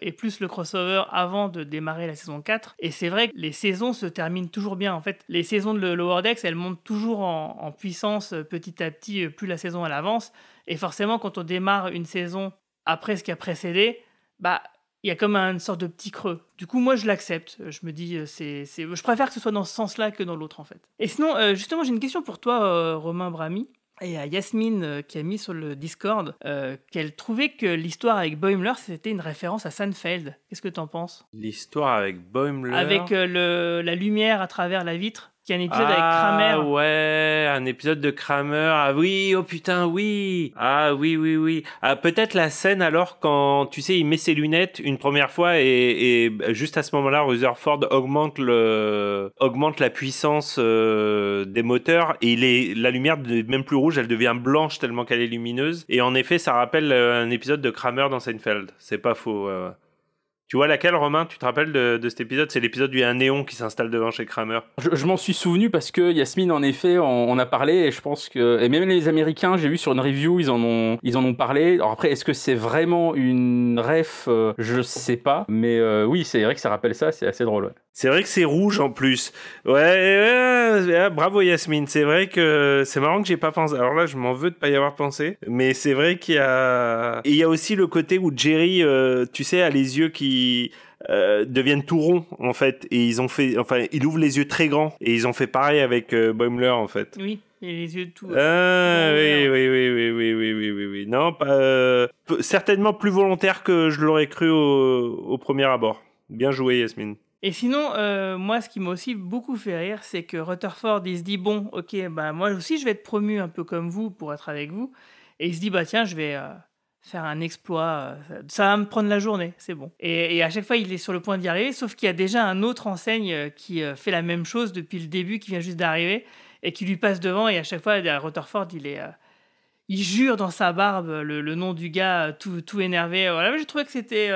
et plus le crossover avant de démarrer la saison 4. Et c'est vrai que les saisons se terminent toujours bien. En fait, les saisons de Lower Decks, elles montent toujours en, en puissance petit à petit, plus la saison elle avance. Et forcément, quand on démarre une saison après ce qui a précédé, bah. Il y a comme une sorte de petit creux. Du coup, moi, je l'accepte. Je me dis, euh, c'est, c'est, je préfère que ce soit dans ce sens-là que dans l'autre, en fait. Et sinon, euh, justement, j'ai une question pour toi, euh, Romain Brami. Et à Yasmine euh, qui a mis sur le Discord euh, qu'elle trouvait que l'histoire avec Boimler c'était une référence à Seinfeld. Qu'est-ce que t'en penses? L'histoire avec Boimler. Avec euh, le, la lumière à travers la vitre, qui est un épisode avec ah, Kramer. ouais, un épisode de Kramer. Ah oui, oh putain, oui. Ah oui, oui, oui. Ah, peut-être la scène alors quand, tu sais, il met ses lunettes une première fois et, et juste à ce moment-là, Rutherford augmente le, augmente la puissance euh, des moteurs et il est, la lumière n'est même plus rouge, elle devient blanche tellement qu'elle est lumineuse. Et en effet, ça rappelle euh, un épisode de Kramer dans Seinfeld. C'est pas faux. Tu vois laquelle, Romain? Tu te rappelles de, de cet épisode? C'est l'épisode où un néon qui s'installe devant chez Kramer. Je, je m'en suis souvenu parce que Yasmine, en effet, on, on a parlé et je pense que et même les Américains, j'ai vu sur une review, ils en ont, ils en ont parlé. Alors après, est-ce que c'est vraiment une ref? Euh, Je sais pas, mais euh, oui, c'est vrai que ça rappelle ça, c'est assez drôle. C'est vrai que c'est rouge en plus. Ouais, bravo Yasmine. C'est vrai que c'est marrant que j'ai pas pensé. Alors là, je m'en veux de pas y avoir pensé. Mais c'est vrai qu'il y a. Et il y a aussi le côté où Jerry, euh, tu sais, a les yeux qui. euh, deviennent tout ronds en fait et ils ont fait enfin il ouvre les yeux très grands et ils ont fait pareil avec euh, Boimler en fait Oui, et les yeux tout. ah Bon, oui, oui, oui, oui, oui, oui, oui, oui, oui. Non, pas, euh, certainement plus volontaire que je l'aurais cru au, au premier abord. Bien joué, Yasmine. Et sinon, euh, moi, ce qui m'a aussi beaucoup fait rire, c'est que Rutherford, il se dit bon, ok, bah moi aussi, je vais être promu un peu comme vous pour être avec vous. Et il se dit bah tiens, je vais euh, faire un exploit. euh, ça va me prendre la journée, c'est bon. Et, à chaque fois, il est sur le point d'y arriver, sauf qu'il y a déjà un autre enseigne qui fait la même chose depuis le début, qui vient juste d'arriver et qui lui passe devant. Et à chaque fois, Rutherford, il est il jure dans sa barbe le, nom du gars, tout, tout énervé. Voilà, j'ai trouvé que c'était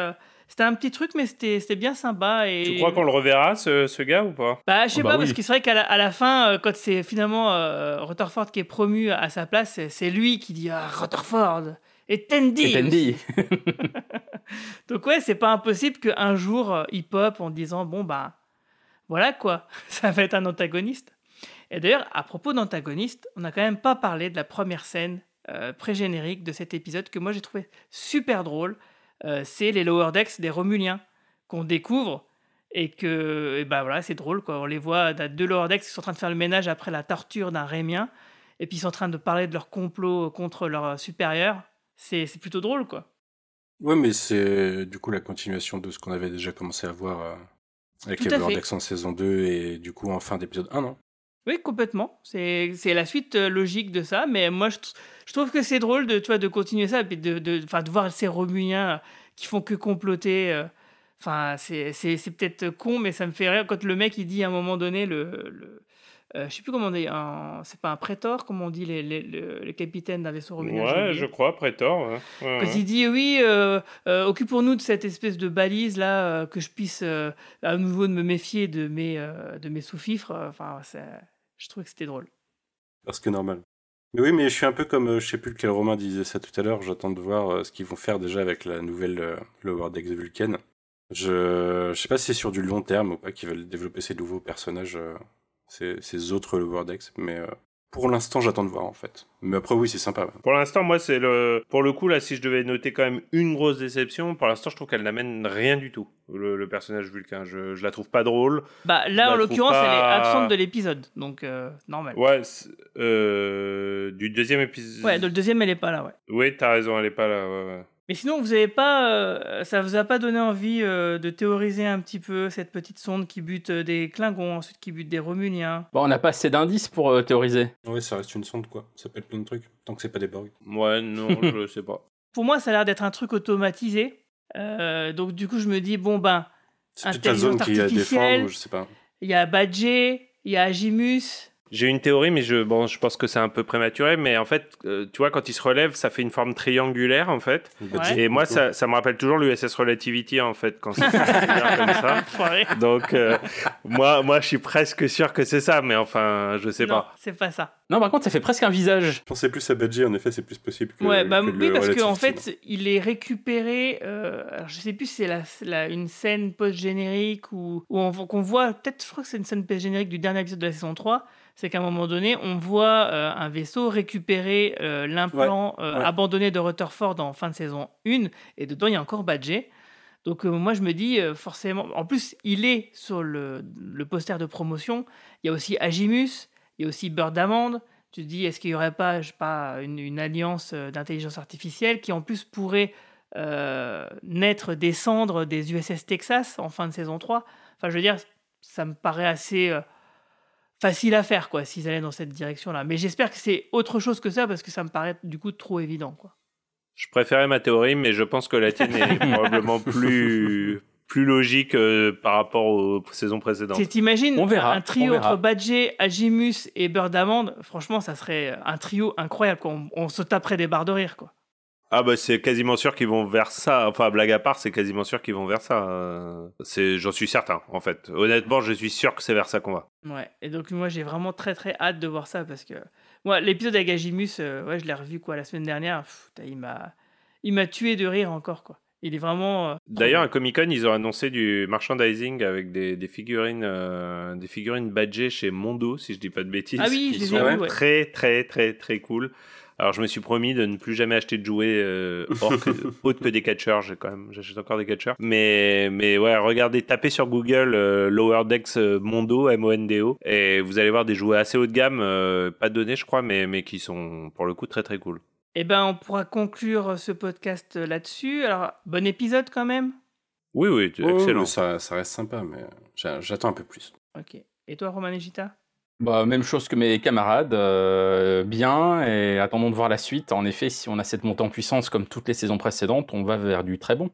c'était un petit truc, mais c'était c'était bien sympa. Et... Tu crois qu'on le reverra, ce, ce gars, ou pas? Bah, je sais Oh, bah pas, oui. parce que c'est vrai qu'à la, à la fin, euh, quand c'est finalement euh, Rutherford qui est promu à sa place, c'est- lui qui dit ah, Rutherford et Tandy. Et Tandy. (laughs) (laughs) Donc, ouais, c'est pas impossible qu'un jour euh, il pop en disant bon, bah, voilà quoi, (laughs) ça va être un antagoniste. Et d'ailleurs, à propos d'antagoniste, on n'a quand même pas parlé de la première scène euh, pré-générique de cet épisode que moi j'ai trouvé super drôle. Euh, c'est les Lower Decks des Romuliens qu'on découvre et que et bah voilà c'est drôle quoi on les voit t'as deux Lower Decks qui sont en train de faire le ménage après la torture d'un Rémien et puis ils sont en train de parler de leur complot contre leur supérieur c'est c'est plutôt drôle, quoi. Ouais, mais c'est du coup la continuation de ce qu'on avait déjà commencé à voir euh, avec Tout les Lower. Decks en saison 2 et du coup en fin d'épisode 1, non? Oui, complètement. C'est la suite euh, logique de ça, mais moi, je, tr- je trouve que c'est drôle de, tu vois, de continuer ça, et puis de, de, enfin, de voir ces Romuliens qui font que comploter. euh, Enfin, c'est c'est- peut-être con, mais ça me fait rire quand le mec, il dit à un moment donné, le... le euh, je sais plus comment on dit, c'est pas un prétor, comment on dit les, les, le- les capitaines d'un vaisseau romulien Ouais, je crois, Prétor. ouais. Ouais, Quand ouais. il dit oui, euh, euh, occupons-nous de cette espèce de balise là, euh, que je puisse euh, à nouveau de me méfier de mes, euh, de mes sous-fifres. euh, Enfin, je trouvais que c'était drôle. Parce que normal. Mais oui, mais je suis un peu comme, euh, je sais plus lequel Romain disait ça tout à l'heure, j'attends de voir euh, ce qu'ils vont faire déjà avec la nouvelle Lower Decks Vulcan. Je, je sais pas si c'est sur du long terme ou pas qu'ils veulent développer ces nouveaux personnages, euh, ces, ces autres Lower Decks, mais pour l'instant j'attends de voir en fait. Mais après oui, c'est sympa. ouais. Pour l'instant, moi, c'est le. Pour le coup, là, si je devais noter quand même une grosse déception, pour l'instant, je trouve qu'elle n'amène rien du tout, le, le personnage Vulcain. Je, je la trouve pas drôle. Bah là, en l'occurrence, elle est absente de l'épisode, donc euh, normal. Ouais, euh, du deuxième épisode. Ouais, dans le deuxième, elle est pas là, ouais. Oui, t'as raison, elle est pas là. ouais, ouais. Mais sinon, vous avez pas, euh, ça vous a pas donné envie euh, de théoriser un petit peu cette petite sonde qui bute euh, des Klingons, ensuite qui bute des Romuliens Bon, on n'a pas assez d'indices pour euh, théoriser. Ouais, ça reste une sonde quoi, ça peut être plein de trucs, tant que c'est pas des Borg. Ouais, non, (laughs) je sais pas. Pour moi, ça a l'air d'être un truc automatisé. Euh, donc du coup, je me dis bon ben, C'est peut-être la zone Intelligence qui défend artificielle. ou je sais pas. il y a Badger, il y a Agimus. J'ai une théorie, mais je, bon, je pense que c'est un peu prématuré. Mais en fait, euh, tu vois, quand il se relève, ça fait une forme triangulaire, en fait. Badger, Et moi, ça, ça me rappelle toujours l'USS Relativity, en fait, quand c'est (laughs) comme ça. Donc, euh, moi, moi, je suis presque sûr que c'est ça, mais enfin, je sais non, pas. c'est pas ça. Non, par contre, ça fait presque un visage. Je pensais plus à Badger, en effet, c'est plus possible que. ouais, bah que oui, parce qu'en fait, il est récupéré. euh, alors, je sais plus si c'est la, la- une scène post-générique ou, ou on- qu'on voit. Peut-être, je crois que c'est une scène post-générique du dernier épisode de la saison 3. C'est qu'à un moment donné, on voit euh, un vaisseau récupérer euh, l'implant euh, ouais. abandonné de Rutherford en fin de saison 1. Et dedans, il y a encore Badger. Donc, moi, je me dis, forcément. En plus, il est sur le, le poster de promotion. Il y a aussi Agimus. Il y a aussi Beurre d'amande. Tu te dis, est-ce qu'il n'y aurait pas, je sais pas, une, une alliance d'intelligence artificielle qui en plus pourrait euh, naître des cendres des USS Texas en fin de saison 3 Enfin, je veux dire, ça me paraît assez euh, facile à faire, quoi, s'ils allaient dans cette direction-là. Mais j'espère que c'est autre chose que ça parce que ça me paraît du coup trop évident, quoi. Je préférais ma théorie, mais je pense que la tienne est (laughs) probablement plus, plus logique euh, par rapport aux saisons précédentes. Tu t'imagines On verra, un trio on verra. entre Badger, Agimus et Beurre d'amande Franchement, ça serait un trio incroyable. quoi. On, on se taperait des barres de rire, quoi. Ah bah c'est quasiment sûr qu'ils vont vers ça. Enfin blague à part, c'est quasiment sûr qu'ils vont vers ça. Euh, C'est, j'en suis certain en fait. Honnêtement, je suis sûr que c'est vers ça qu'on va. Ouais, et donc moi j'ai vraiment très très hâte de voir ça parce que moi l'épisode avec Agimus, euh, ouais, je l'ai revu quoi la semaine dernière, Pff, il m'a il m'a tué de rire encore quoi. Il est vraiment euh, D'ailleurs, à Comic Con, ils ont annoncé du merchandising avec des, des figurines, euh, des figurines badgées chez Mondo, si je dis pas de bêtises. Ah oui, qui je les sont ai vus, ouais. très très très très cool. Alors, je me suis promis de ne plus jamais acheter de jouets euh, (laughs) autres que des catcheurs. J'ai quand même, j'achète encore des catcheurs. Mais, mais ouais, regardez, tapez sur Google euh, Lower Decks euh, Mondo, M-O-N-D-O, et vous allez voir des jouets assez haut de gamme, euh, pas donnés, je crois, mais, mais qui sont pour le coup très très cool. Eh ben on pourra conclure ce podcast là-dessus. Alors bon épisode quand même. Oui, oui, ouais, excellent. ça, ça reste sympa, mais j'a- j'attends un peu plus. Ok. Et toi Roman et Gita? Bah, même chose que mes camarades, euh, bien, et attendons de voir la suite. En effet, si on a cette montée en puissance comme toutes les saisons précédentes, on va vers du très bon.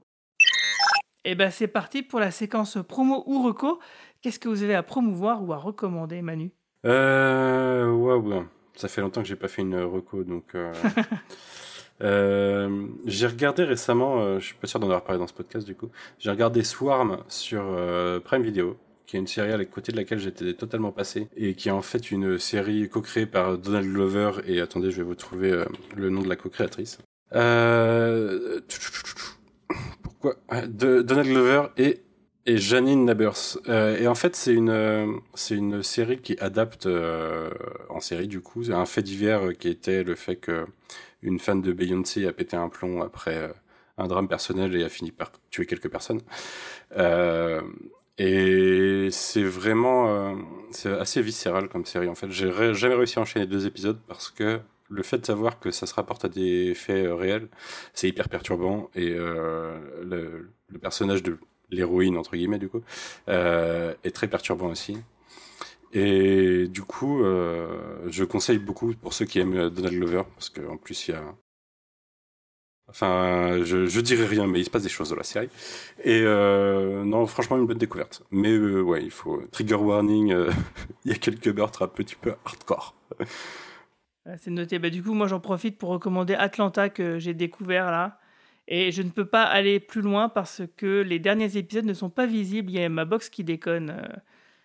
Eh ben c'est parti pour la séquence promo ou reco. Qu'est-ce que vous avez à promouvoir ou à recommander Manu? Euh, waouh, ça fait longtemps que j'ai pas fait une reco, donc. euh, (laughs) euh, j'ai regardé récemment, euh, je suis pas sûr d'en avoir parlé dans ce podcast du coup. J'ai regardé Swarm sur euh, Prime Video, qui est une série à la côté de laquelle j'étais totalement passé et qui est en fait une série co-créée par Donald Glover et attendez, je vais vous trouver euh, le nom de la co-créatrice. Euh... Pourquoi? Donald Glover et et Janine Nabers. Euh, et en fait, c'est une, c'est une série qui adapte en série, du coup, un fait divers qui était le fait que une fan de Beyoncé a pété un plomb après un drame personnel et a fini par tuer quelques personnes. Et c'est vraiment, euh, assez viscéral comme série. En fait, j'ai jamais réussi à enchaîner deux épisodes parce que le fait de savoir que ça se rapporte à des faits euh, réels, c'est hyper perturbant et euh, le, personnage de l'héroïne entre guillemets du coup est très perturbant aussi. Et du coup, je conseille beaucoup pour ceux qui aiment Donald Glover parce qu'en plus il y a Enfin, je, dirais rien, mais il se passe des choses dans la série. Et euh, non, franchement, une bonne découverte. Mais euh, ouais, il faut trigger warning. euh, (laughs) il y a quelques meurtres un petit peu hardcore. C'est noté. Bah, du coup, moi, j'en profite pour recommander Atlanta que j'ai découvert là. Et je ne peux pas aller plus loin parce que les derniers épisodes ne sont pas visibles. Il y a ma box qui déconne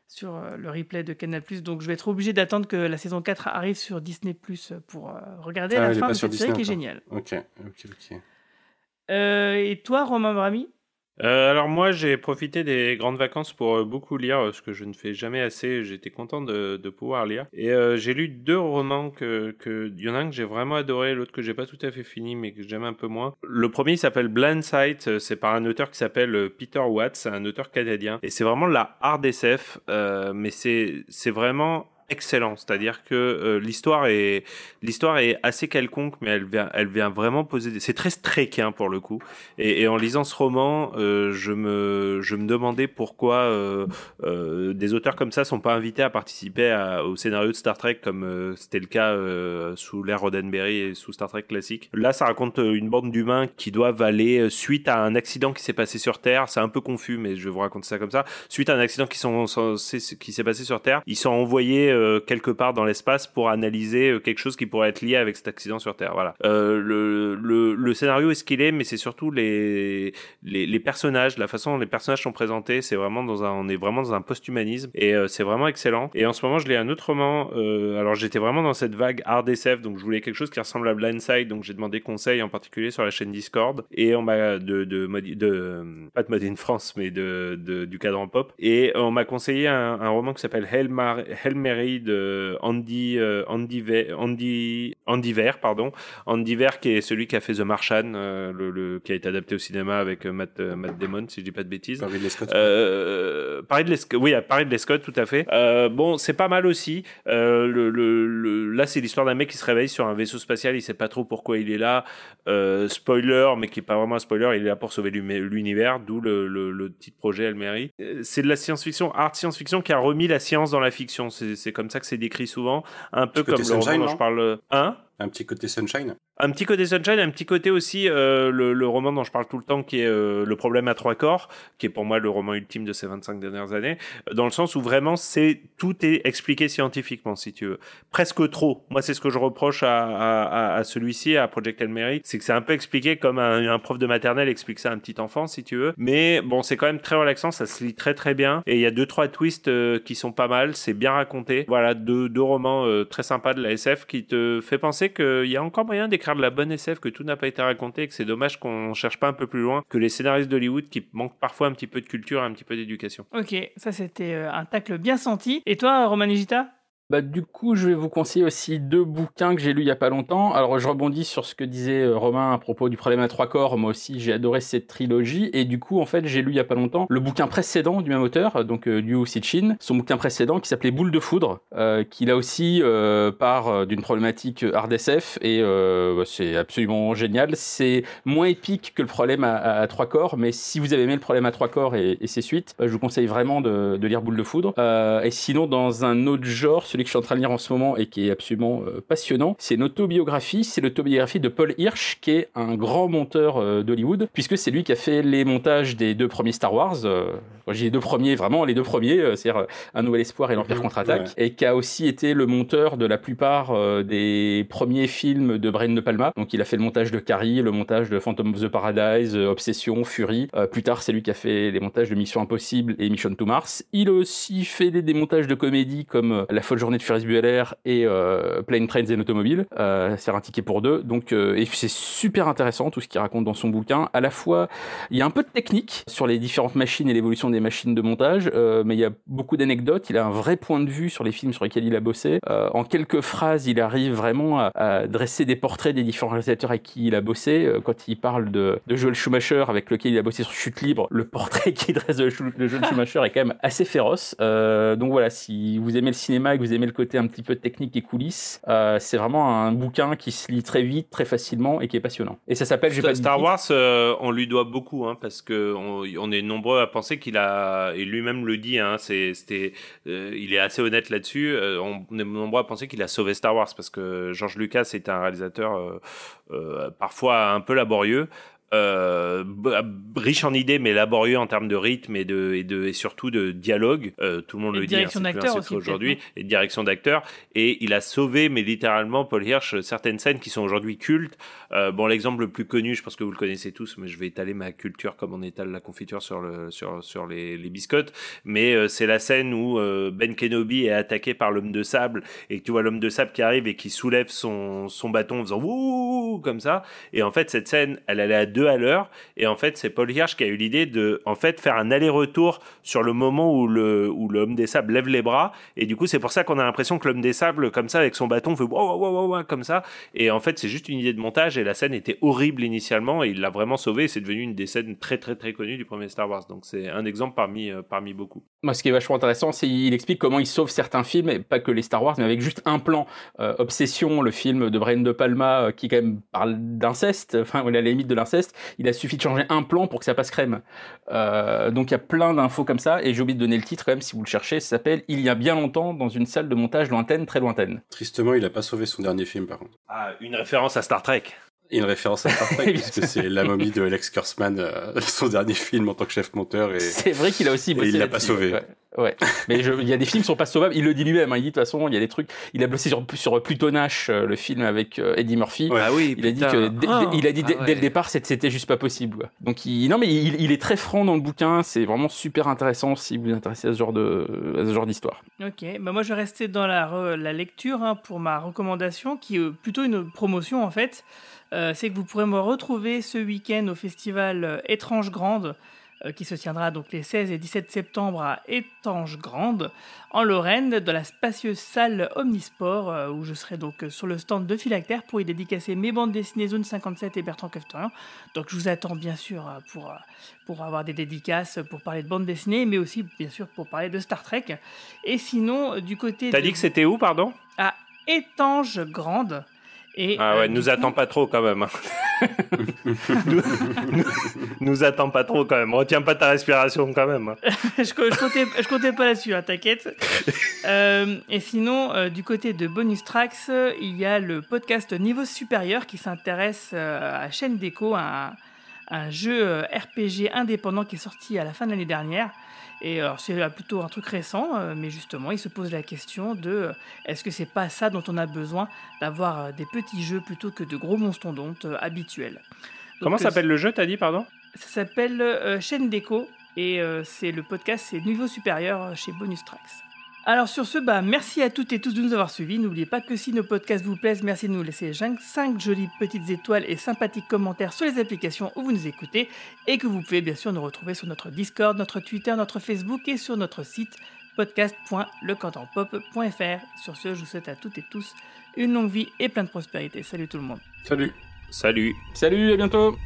sur euh, le replay de Canal+. Donc, je vais être obligé d'attendre que la saison 4 arrive sur Disney+, pour euh, regarder Ah, la fin de cette série qui est géniale. Ok, ok, ok. Euh, et toi, Romain Brami Euh, alors moi j'ai profité des grandes vacances pour euh, beaucoup lire, euh, ce que je ne fais jamais assez. J'étais content de, de pouvoir lire. Et euh, j'ai lu deux romans que, que il y en a un que j'ai vraiment adoré, l'autre que j'ai pas tout à fait fini mais que j'aime un peu moins. Le premier s'appelle Blind Sight, euh, c'est par un auteur qui s'appelle Peter Watts, un auteur canadien. Et c'est vraiment la hard SF, mais c'est vraiment excellent. C'est-à-dire que euh, l'histoire est l'histoire est assez quelconque, mais elle vient elle vient vraiment poser. Des... C'est très stréquin pour le coup. Et, en lisant ce roman, euh, je me je me demandais pourquoi euh, des auteurs comme ça sont pas invités à participer au scénario de Star Trek comme c'était le cas sous l'ère Roddenberry et sous Star Trek classique. Là, ça raconte une bande d'humains qui doivent aller suite à un accident qui s'est passé sur Terre. C'est un peu confus, mais je vais vous raconter ça comme ça. Suite à un accident qui sont qui s'est passé sur Terre, ils sont envoyés euh, quelque part dans l'espace pour analyser euh, quelque chose qui pourrait être lié avec cet accident sur Terre. Voilà. Euh, le, scénario est ce qu'il est, mais c'est surtout les, personnages, la façon dont les personnages sont présentés. C'est vraiment dans un, on est vraiment dans un post-humanisme et c'est vraiment excellent. Et en ce moment, je lis un autre roman. alors j'étais vraiment dans cette vague hard donc je voulais quelque chose qui ressemble à Blindside, donc j'ai demandé conseil en particulier sur la chaîne Discord et on m'a de pas de Mode in France, mais de, de du cadran pop et on m'a conseillé un, roman qui s'appelle Hail, Mar- Mary de Andy euh, Andy Andy Andy Ver, pardon, Andy Ver qui est celui qui a fait The Martian, euh, le, le- qui a été adapté au cinéma avec euh, Matt euh, Matt Damon, si je dis pas de bêtises. Par Ridley Scott. Euh, Paris de l'Escot, oui, Paris de l'Escot, tout à fait. Euh, bon, c'est pas mal aussi. Le, le- là, c'est l'histoire d'un mec qui se réveille sur un vaisseau spatial. Il sait pas trop pourquoi il est là. Spoiler, mais qui est pas vraiment un spoiler. Il est là pour sauver l'univers, d'où le, le, le titre projet. Euh, C'est de la science-fiction, art science-fiction, qui a remis la science dans la fiction. C'est comme ça que c'est décrit souvent, un peu Petit comme le roman dont je parle. Hein? Un petit côté sunshine. un petit côté Sunshine, un petit côté aussi euh, le, roman dont je parle tout le temps, qui est euh, Le problème à trois corps, qui est pour moi le roman ultime de ces 25 dernières années, euh, dans le sens où vraiment c'est tout est expliqué scientifiquement, si tu veux. Presque trop. Moi, c'est ce que je reproche à, à, celui-ci, à Project Mary, c'est que c'est un peu expliqué comme un, prof de maternelle explique ça à un petit enfant, si tu veux. Mais bon, c'est quand même très relaxant, ça se lit très très bien, et il y a deux trois twists qui sont pas mal, c'est bien raconté. Voilà, deux, deux romans très sympas de la SF qui te fait penser qu'il y a encore moyen d'écrire de la bonne SF, que tout n'a pas été raconté, et que c'est dommage qu'on cherche pas un peu plus loin que les scénaristes d'Hollywood qui manquent parfois un petit peu de culture et un petit peu d'éducation. Ok, ça c'était euh, un tacle bien senti. Et toi, Romain Nigita? Bah, du coup, je vais vous conseiller aussi deux bouquins que j'ai lus il y a pas longtemps. Alors, je rebondis sur ce que disait euh, Romain à propos du problème à trois corps. Moi aussi, j'ai adoré cette trilogie. Et du coup, en fait, j'ai lu il y a pas longtemps le bouquin précédent du même auteur, donc euh, Liu Cixin, son bouquin précédent qui s'appelait Boule de foudre, euh, qui là aussi euh, part d'une problématique hard SF et bah, c'est absolument génial. C'est moins épique que le problème à, trois corps, mais si vous avez aimé le problème à trois corps et, ses suites, bah, je vous conseille vraiment de, lire Boule de foudre. Et sinon, dans un autre genre, celui que je suis en train de lire en ce moment et qui est absolument euh, passionnant, c'est une autobiographie. C'est l'autobiographie de Paul Hirsch, qui est un grand monteur euh, d'Hollywood, puisque c'est lui qui a fait les montages des deux premiers Star Wars. Euh, quand j'ai les deux premiers, vraiment les deux premiers, c'est-à-dire Un Nouvel Espoir et L'Empire Mhm, contre-attaque, ouais. et qui a aussi été le monteur de la plupart des premiers films de Brian De Palma. Donc il a fait le montage de Carrie, le montage de Phantom of the Paradise, Obsession, Fury. Plus tard, c'est lui qui a fait les montages de Mission Impossible et Mission to Mars. Il a aussi fait des, montages de comédie comme La folle journée de Ferris Bueller et euh, Plane Trains and Automobile. Euh, c'est un ticket pour deux. Donc euh, c'est super intéressant tout ce qu'il raconte dans son bouquin. À la fois, il y a un peu de technique sur les différentes machines et l'évolution des machines de montage, euh, mais il y a beaucoup d'anecdotes. Il a un vrai point de vue sur les films sur lesquels il a bossé. Euh, en quelques phrases, il arrive vraiment à, dresser des portraits des différents réalisateurs avec qui il a bossé. Quand il parle de, de Joel Schumacher, avec lequel il a bossé sur Chute libre, le portrait (laughs) qu'il dresse de, de Joel Schumacher est quand même assez féroce. Donc voilà, si vous aimez le cinéma et que vous aimez le côté un petit peu technique et coulisses, euh, c'est vraiment un bouquin qui se lit très vite, très facilement et qui est passionnant. Et ça s'appelle, Star. Wars, euh, on lui doit beaucoup, hein, parce que on, on est nombreux à penser qu'il a, et lui-même le dit, hein, c'est, c'était, euh, il est assez honnête là-dessus. on est nombreux à penser qu'il a sauvé Star Wars parce que George Lucas est un réalisateur parfois un peu laborieux. Euh, b- riche en idées mais laborieux en termes de rythme et de et de et surtout de dialogue Euh, tout le monde Et le dit hein, c'est aujourd'hui et de direction d'acteur et il a sauvé mais littéralement Paul Hirsch certaines scènes qui sont aujourd'hui cultes euh, bon, l'exemple le plus connu, je pense que vous le connaissez tous, mais je vais étaler ma culture comme on étale la confiture sur, le, sur, sur les, les biscottes. Mais c'est la scène où Ben Kenobi est attaqué par l'homme de sable et que tu vois l'homme de sable qui arrive et qui soulève son, son bâton en faisant wouh comme ça. Et en fait, cette scène, elle allait à deux à l'heure. Et en fait, c'est Paul Hirsch qui a eu l'idée de en fait faire un aller-retour sur le moment où le où l'homme des sables lève les bras. Et du coup, c'est pour ça qu'on a l'impression que l'homme des sables, comme ça, avec son bâton, fait wow, wow, wow, comme ça. Et en fait, c'est juste une idée de montage. Et la scène était horrible initialement. Et il l'a vraiment sauvé. C'est devenu une des scènes très, très, très connues du premier Star Wars. Donc, c'est un exemple parmi, euh, parmi beaucoup. Moi, ce qui est vachement intéressant, c'est qu'il explique comment il sauve certains films, et pas que les Star Wars, mais avec juste un plan. Euh, Obsession, le film de Brian De Palma, euh, qui quand même parle d'inceste, enfin, on est à la limite de l'inceste, il a suffi de changer un plan pour que ça passe crème. Euh, donc il y a plein d'infos comme ça, et j'ai oublié de donner le titre quand même, si vous le cherchez, ça s'appelle Il y a bien longtemps dans une salle de montage lointaine, très lointaine. Tristement, il a pas sauvé son dernier film, par contre. Ah, une référence à Star Trek. Et une référence à Star Trek, (laughs) puisque c'est La momie de Alex Kurtzman, euh, (laughs) son dernier film en tant que chef monteur. Et... C'est vrai qu'il a aussi Et bossé il l'a pas sauvé. Ouais, ouais. mais il y a des films qui sont pas sauvables. Il le dit lui-même. hein. Il dit de toute façon, il y a des trucs. Il a bossé sur, sur Pluto Nash, euh, le film avec euh, Eddie Murphy. Ouais. Ah oui, Il a dit que dès, Ah. il a dit dès, Ah dès le ouais. départ c'était juste pas possible. quoi. Donc il, non mais il, il est très franc dans le bouquin. C'est vraiment super intéressant si vous vous intéressez à ce genre de à ce genre d'histoire. Ok, bah moi je vais rester dans la, re- la lecture hein, pour ma recommandation, qui est plutôt une promotion en fait. Euh, c'est que vous pourrez me retrouver ce week-end au festival euh, Étrange Grande, euh, qui se tiendra donc les 16 et 17 septembre à Étange Grande, en Lorraine, dans la spacieuse salle Omnisport, où je serai donc sur le stand de Philactère pour y dédicacer mes bandes dessinées Zone 57 et Bertrand Kefterian. Donc je vous attends bien sûr pour, pour avoir des dédicaces, pour parler de bandes dessinées, mais aussi bien sûr pour parler de Star Trek. Et sinon, du côté T'as de- dit que c'était où, pardon? À Étange Grande. Et, Ah euh, ouais, du nous coup- attends pas trop quand même. hein. (laughs) nous, nous, nous attends pas trop quand même. Retiens pas ta respiration quand même. hein. (laughs) je, je comptais, je comptais pas là-dessus, hein, t'inquiète. (laughs) Euh, et sinon, euh, du côté de Bonus Tracks, euh, il y a le podcast Niveau Supérieur qui s'intéresse euh, à Chaîne Déco, un, un jeu euh, RPG indépendant qui est sorti à la fin de l'année dernière. Et alors, c'est euh, plutôt un truc récent, euh, mais justement, il se pose la question de euh, est-ce que c'est pas ça dont on a besoin d'avoir euh, des petits jeux plutôt que de gros mastodontes euh, habituels? Donc, Comment euh, s'appelle le jeu, t'as dit, pardon? Ça s'appelle euh, Chaîne Déco et euh, c'est le podcast, c'est Niveau Supérieur euh, chez Bonus Tracks. Alors sur ce, bah, merci à toutes et tous de nous avoir suivis. N'oubliez pas que si nos podcasts vous plaisent, merci de nous laisser 5 jolies petites étoiles et sympathiques commentaires sur les applications où vous nous écoutez et que vous pouvez bien sûr nous retrouver sur notre Discord, notre Twitter, notre Facebook et sur notre site podcast.lecantanpop.fr. Sur ce, je vous souhaite à toutes et tous une longue vie et plein de prospérité. Salut tout le monde. Salut. Salut. Salut, à bientôt.